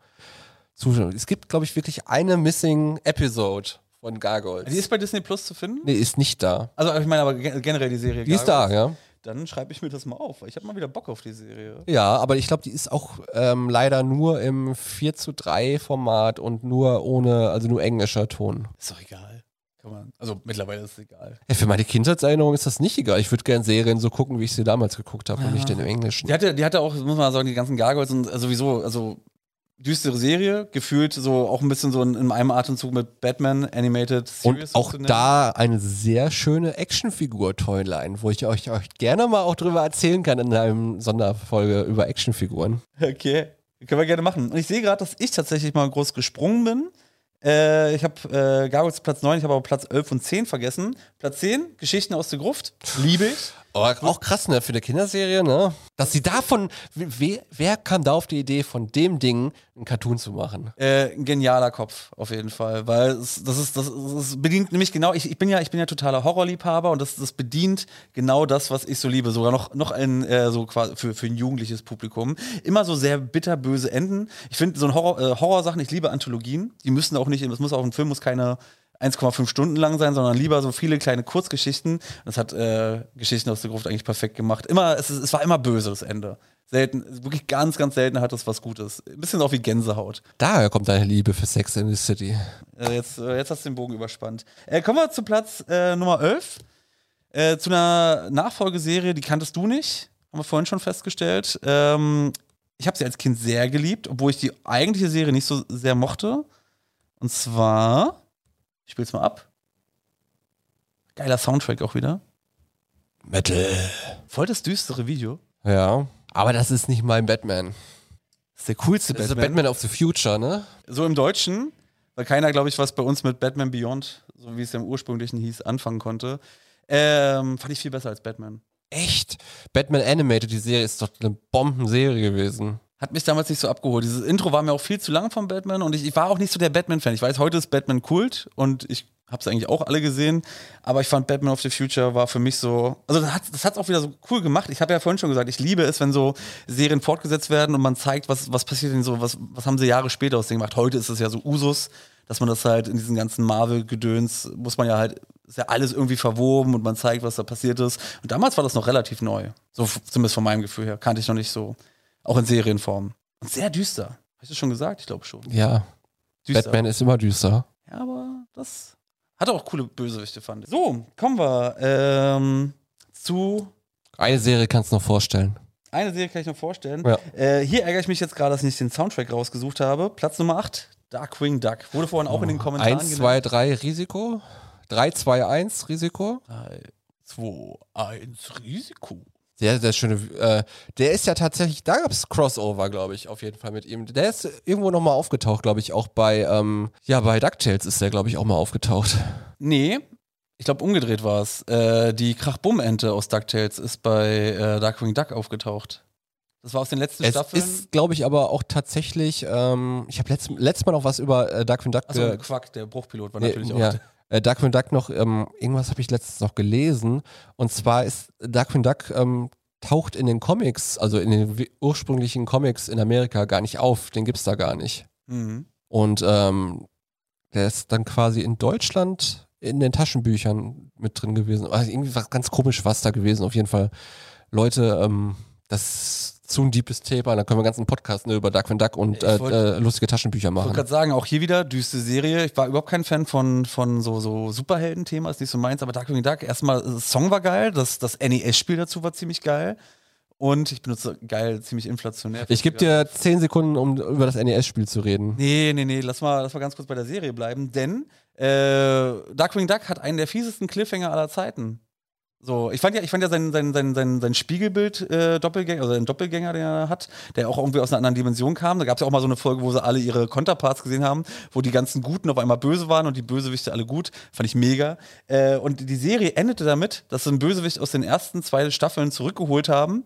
zuschauen. Es gibt, glaube ich, wirklich eine Missing Episode von Gargoyles. die ist bei Disney Plus zu finden. nee, ist nicht da. Also ich meine aber gen- generell die Serie. Die ist da, Gargoyles. ja. Dann schreibe ich mir das mal auf. weil Ich habe mal wieder Bock auf die Serie. Ja, aber ich glaube, die ist auch ähm, leider nur im 4 zu 3 Format und nur ohne, also nur englischer Ton. Ist doch egal. Kann man, also mittlerweile ist es egal. Ja, für meine Kindheitserinnerung ist das nicht egal. Ich würde gerne Serien so gucken, wie ich sie damals geguckt habe und nicht in dem Englischen. Die hatte, die hatte auch, muss man sagen, die ganzen Gargoyles und äh, sowieso, also düstere Serie, gefühlt so auch ein bisschen so in, in einem Atemzug mit Batman Animated Series. Und auch da eine sehr schöne Actionfigur-Toyline, wo ich euch, euch gerne mal auch drüber erzählen kann in einer Sonderfolge über Actionfiguren. Okay, können wir gerne machen. Und ich sehe gerade, dass ich tatsächlich mal groß gesprungen bin. Äh, ich habe äh, Gargoyles Platz 9, ich habe aber Platz 11 und 10 vergessen. Platz 10, Geschichten aus der Gruft. Liebe ich. Aber auch krass, ne, für eine Kinderserie, ne? Dass sie davon, wer, wer kam da auf die Idee, von dem Ding einen Cartoon zu machen? Äh, ein genialer Kopf, auf jeden Fall. Weil es, das ist, das, das bedient nämlich genau, ich, ich bin ja, ich bin ja totaler Horrorliebhaber und das, das bedient genau das, was ich so liebe. Sogar noch, noch ein, äh, so quasi für, für ein jugendliches Publikum. Immer so sehr bitterböse Enden. Ich finde so ein Horror, äh, Horrorsachen, ich liebe Anthologien. Die müssen auch nicht, es muss auch ein Film muss keine 1,5 Stunden lang sein, sondern lieber so viele kleine Kurzgeschichten. Das hat äh, Geschichten aus der Gruft eigentlich perfekt gemacht. Immer, es, es war immer böse, das Ende. Selten, wirklich ganz, ganz selten hat es was Gutes. Ein bisschen auch wie Gänsehaut. Daher kommt deine Liebe für Sex in the City. Äh, jetzt, äh, jetzt hast du den Bogen überspannt. Äh, kommen wir zu Platz äh, Nummer 11. Äh, zu einer Nachfolgeserie, die kanntest du nicht. Haben wir vorhin schon festgestellt. Ähm, ich habe sie als Kind sehr geliebt, obwohl ich die eigentliche Serie nicht so sehr mochte. Und zwar, ich spiel's mal ab. Geiler Soundtrack auch wieder. Metal. Voll das düstere Video. Ja. Aber das ist nicht mein Batman. Das ist der coolste Das ist Batman. Batman of the Future, ne? So im Deutschen, weil keiner, glaube ich, was bei uns mit Batman Beyond, so wie es ja im ursprünglichen hieß, anfangen konnte. Ähm, fand ich viel besser als Batman. Echt? Batman Animated, die Serie ist doch eine Bombenserie gewesen. Hat mich damals nicht so abgeholt. Dieses Intro war mir auch viel zu lang von Batman und ich, ich war auch nicht so der Batman-Fan. Ich weiß, heute ist Batman Kult und ich habe es eigentlich auch alle gesehen, aber ich fand Batman of the Future war für mich so, also das hat hat's auch wieder so cool gemacht. Ich habe ja vorhin schon gesagt, ich liebe es, wenn so Serien fortgesetzt werden und man zeigt, was, was passiert denn so, was, was haben sie Jahre später aus dem gemacht. Heute ist es ja so Usus, dass man das halt in diesen ganzen Marvel-Gedöns, muss man ja halt, ist ja alles irgendwie verwoben und man zeigt, was da passiert ist. Und damals war das noch relativ neu. So zumindest von meinem Gefühl her. Kannte ich noch nicht so. Auch in Serienform. Und sehr düster. Habe ich das schon gesagt? Ich glaube schon. Ja, Düster. Batman ist immer düster. Ja, aber das hatte auch coole Bösewichte, fand ich. So, kommen wir ähm, zu. Eine Serie kannst du noch vorstellen. Eine Serie kann ich noch vorstellen. Ja. Äh, hier ärgere ich mich jetzt gerade, dass ich nicht den Soundtrack rausgesucht habe. Platz Nummer 8, Darkwing Duck. Wurde vorhin auch in den Kommentaren 1, 2, 3 Risiko. 3, 2, 1 Risiko. 3, 2, 1, Risiko. Sehr, sehr schöne. Äh, der ist ja tatsächlich, da gab es Crossover, glaube ich, auf jeden Fall mit ihm. Der ist irgendwo nochmal aufgetaucht, glaube ich, auch bei, ähm, ja, bei DuckTales ist der, glaube ich, auch mal aufgetaucht. Nee, ich glaube umgedreht war es. Äh, die Krachbumm-Ente aus DuckTales ist bei äh, Darkwing Duck aufgetaucht. Das war aus den letzten Es Staffeln. ist, glaube ich, aber auch tatsächlich, ähm, ich habe letzt, letztes Mal noch was über äh, Darkwing Duck Achso, ge- Quack, der Bruchpilot war Nee, natürlich auch. ja. Äh, Darkwing Duck noch, ähm, irgendwas habe ich letztens noch gelesen. Und zwar ist Darkwing Duck ähm, taucht in den Comics, also in den ursprünglichen Comics in Amerika gar nicht auf. Den gibt's da gar nicht. Mhm. Und ähm, der ist dann quasi in Deutschland in den Taschenbüchern mit drin gewesen. Also irgendwie was ganz komisch was da gewesen. Auf jeden Fall, Leute, ähm, das zu ein deepes Thema. Da können wir einen ganzen Podcast ne, über Darkwing Duck und äh, wollt- äh, lustige Taschenbücher Ich wollte machen. gerade sagen, auch hier wieder düste Serie. Ich war überhaupt kein Fan von, von so, so Superhelden-Thema, ist nicht so meins, aber Darkwing Duck, erstmal, das Song war geil, das, das NES-Spiel dazu war ziemlich geil. Und ich benutze geil, ziemlich inflationär. Ich gebe dir zehn Sekunden, um über das NES-Spiel zu reden. Nee, nee, nee, lass mal, lass mal ganz kurz bei der Serie bleiben, denn äh, Darkwing Duck hat einen der fiesesten Cliffhanger aller Zeiten. So, ich fand ja, ich fand ja sein, sein, sein, sein, sein Spiegelbild äh, Doppelgänger, also ein Doppelgänger, den er hat, der auch irgendwie aus einer anderen Dimension kam. Da gab es ja auch mal so eine Folge, wo sie alle ihre Konterparts gesehen haben, wo die ganzen Guten auf einmal böse waren und die Bösewichte alle gut. Fand ich mega. Äh, und die Serie endete damit, dass sie einen Bösewicht aus den ersten zwei Staffeln zurückgeholt haben.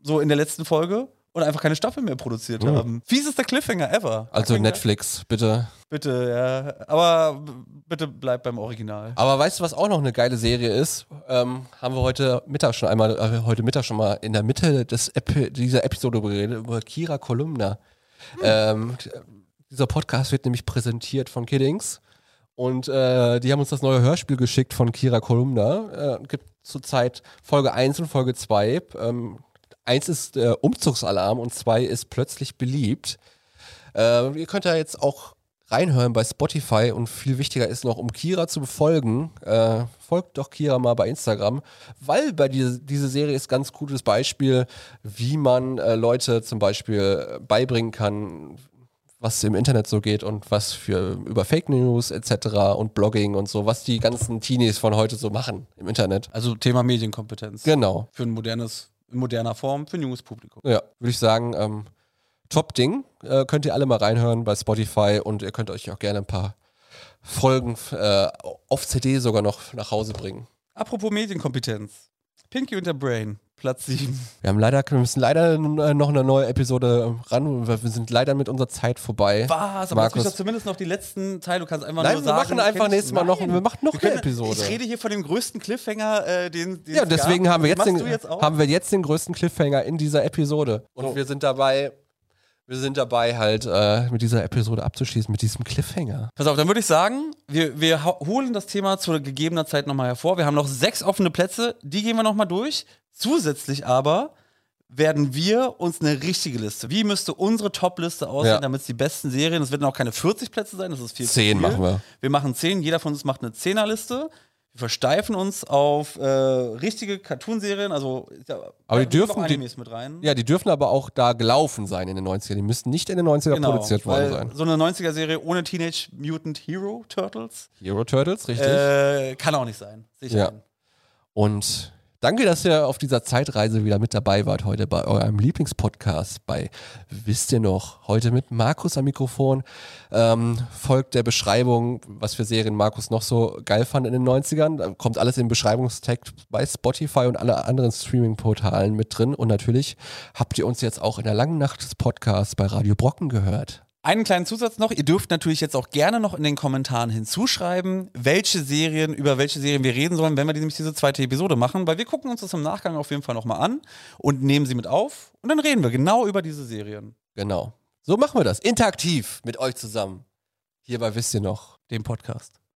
So in der letzten Folge. Und einfach keine Staffel mehr produziert Oh. haben. Fiesester Cliffhanger ever. Also. Netflix, bitte. Bitte, ja. Aber bitte bleib beim Original. Aber weißt du, was auch noch eine geile Serie ist? Ähm, haben wir heute Mittag schon einmal, äh, heute Mittag schon mal in der Mitte des Epi dieser Episode geredet, über Kira Kolumna. Ähm, t- dieser Podcast wird nämlich präsentiert von Kiddings. Und äh, die haben uns das neue Hörspiel geschickt von Kira Kolumna. Äh, gibt zurzeit Folge 1 und Folge 2. Ähm, eins ist äh, Umzugsalarm und zwei ist plötzlich beliebt. Äh, ihr könnt da jetzt auch reinhören bei Spotify und viel wichtiger ist noch, um Kira zu befolgen, äh, folgt doch Kira mal bei Instagram, weil bei diese, diese Serie ist ganz gutes Beispiel, wie man äh, Leute zum Beispiel äh, beibringen kann, was im Internet so geht und was für über Fake News etc. und Blogging und so, was die ganzen Teenies von heute so machen im Internet. Also Thema Medienkompetenz. Genau. Für ein modernes, in moderner Form, für ein junges Publikum. Ja, würde ich sagen, ähm, top Ding. Äh, könnt ihr alle mal reinhören bei Spotify und ihr könnt euch auch gerne ein paar Folgen äh, auf CD sogar noch nach Hause bringen. Apropos Medienkompetenz. Pinky und der Brain, Platz 7. Wir haben leider, wir müssen leider äh, noch eine neue Episode ran. Wir wir sind leider mit unserer Zeit vorbei. Was? Aber lass Markus. doch zumindest noch die letzten Teile, du kannst einfach Nein, nur wir sagen. machen einfach nächstes Mal noch- Nein. wir machen noch Wir können- eine Episode. Ich rede hier von dem größten Cliffhanger, äh, den, den Ja, es deswegen gab. haben wir, jetzt den, jetzt haben wir jetzt den größten Cliffhanger in dieser Episode. Und So. wir sind dabei, wir sind dabei halt äh, mit dieser Episode abzuschließen, mit diesem Cliffhanger. Pass auf, dann würde ich sagen, wir, wir holen das Thema zu gegebener Zeit nochmal hervor. Wir haben noch sechs offene Plätze, die gehen wir nochmal durch. Zusätzlich aber werden wir uns eine richtige Liste. Wie müsste unsere Top-Liste aussehen, Ja. damit es die besten Serien, es werden auch keine 40 Plätze sein, das ist viel zu Zehn machen wir. Wir machen zehn, jeder von uns macht eine Zehnerliste. Wir versteifen uns auf äh, richtige Cartoonserien, also Aber die dürfen- die- mit rein. Ja, die dürfen aber auch da gelaufen sein in den 90ern. Die müssten nicht in den 90ern produziert worden sein. So eine 90er-Serie ohne Teenage Mutant Hero Turtles Hero Turtles, richtig. äh, kann auch nicht sein. Sicher. Ja. Und Danke, dass ihr auf dieser Zeitreise wieder mit dabei wart heute bei eurem Lieblingspodcast bei Wisst ihr noch? Heute mit Markus am Mikrofon. Ähm, folgt der Beschreibung, was für Serien Markus noch so geil fand in den 90ern. Da kommt alles im Beschreibungstext bei Spotify und alle anderen Streaming-Portalen mit drin. Und natürlich habt ihr uns jetzt auch in der langen Nacht des Podcasts bei Radio Brocken gehört. Einen kleinen Zusatz noch. Ihr dürft natürlich jetzt auch gerne noch in den Kommentaren hinzuschreiben, welche Serien, über welche Serien wir reden sollen, wenn wir nämlich diese zweite Episode machen, weil wir gucken uns das im Nachgang auf jeden Fall nochmal an und nehmen sie mit auf und dann reden wir genau über diese Serien. Genau. So machen wir das. Interaktiv mit euch zusammen. Hierbei wisst ihr noch. Dem Podcast.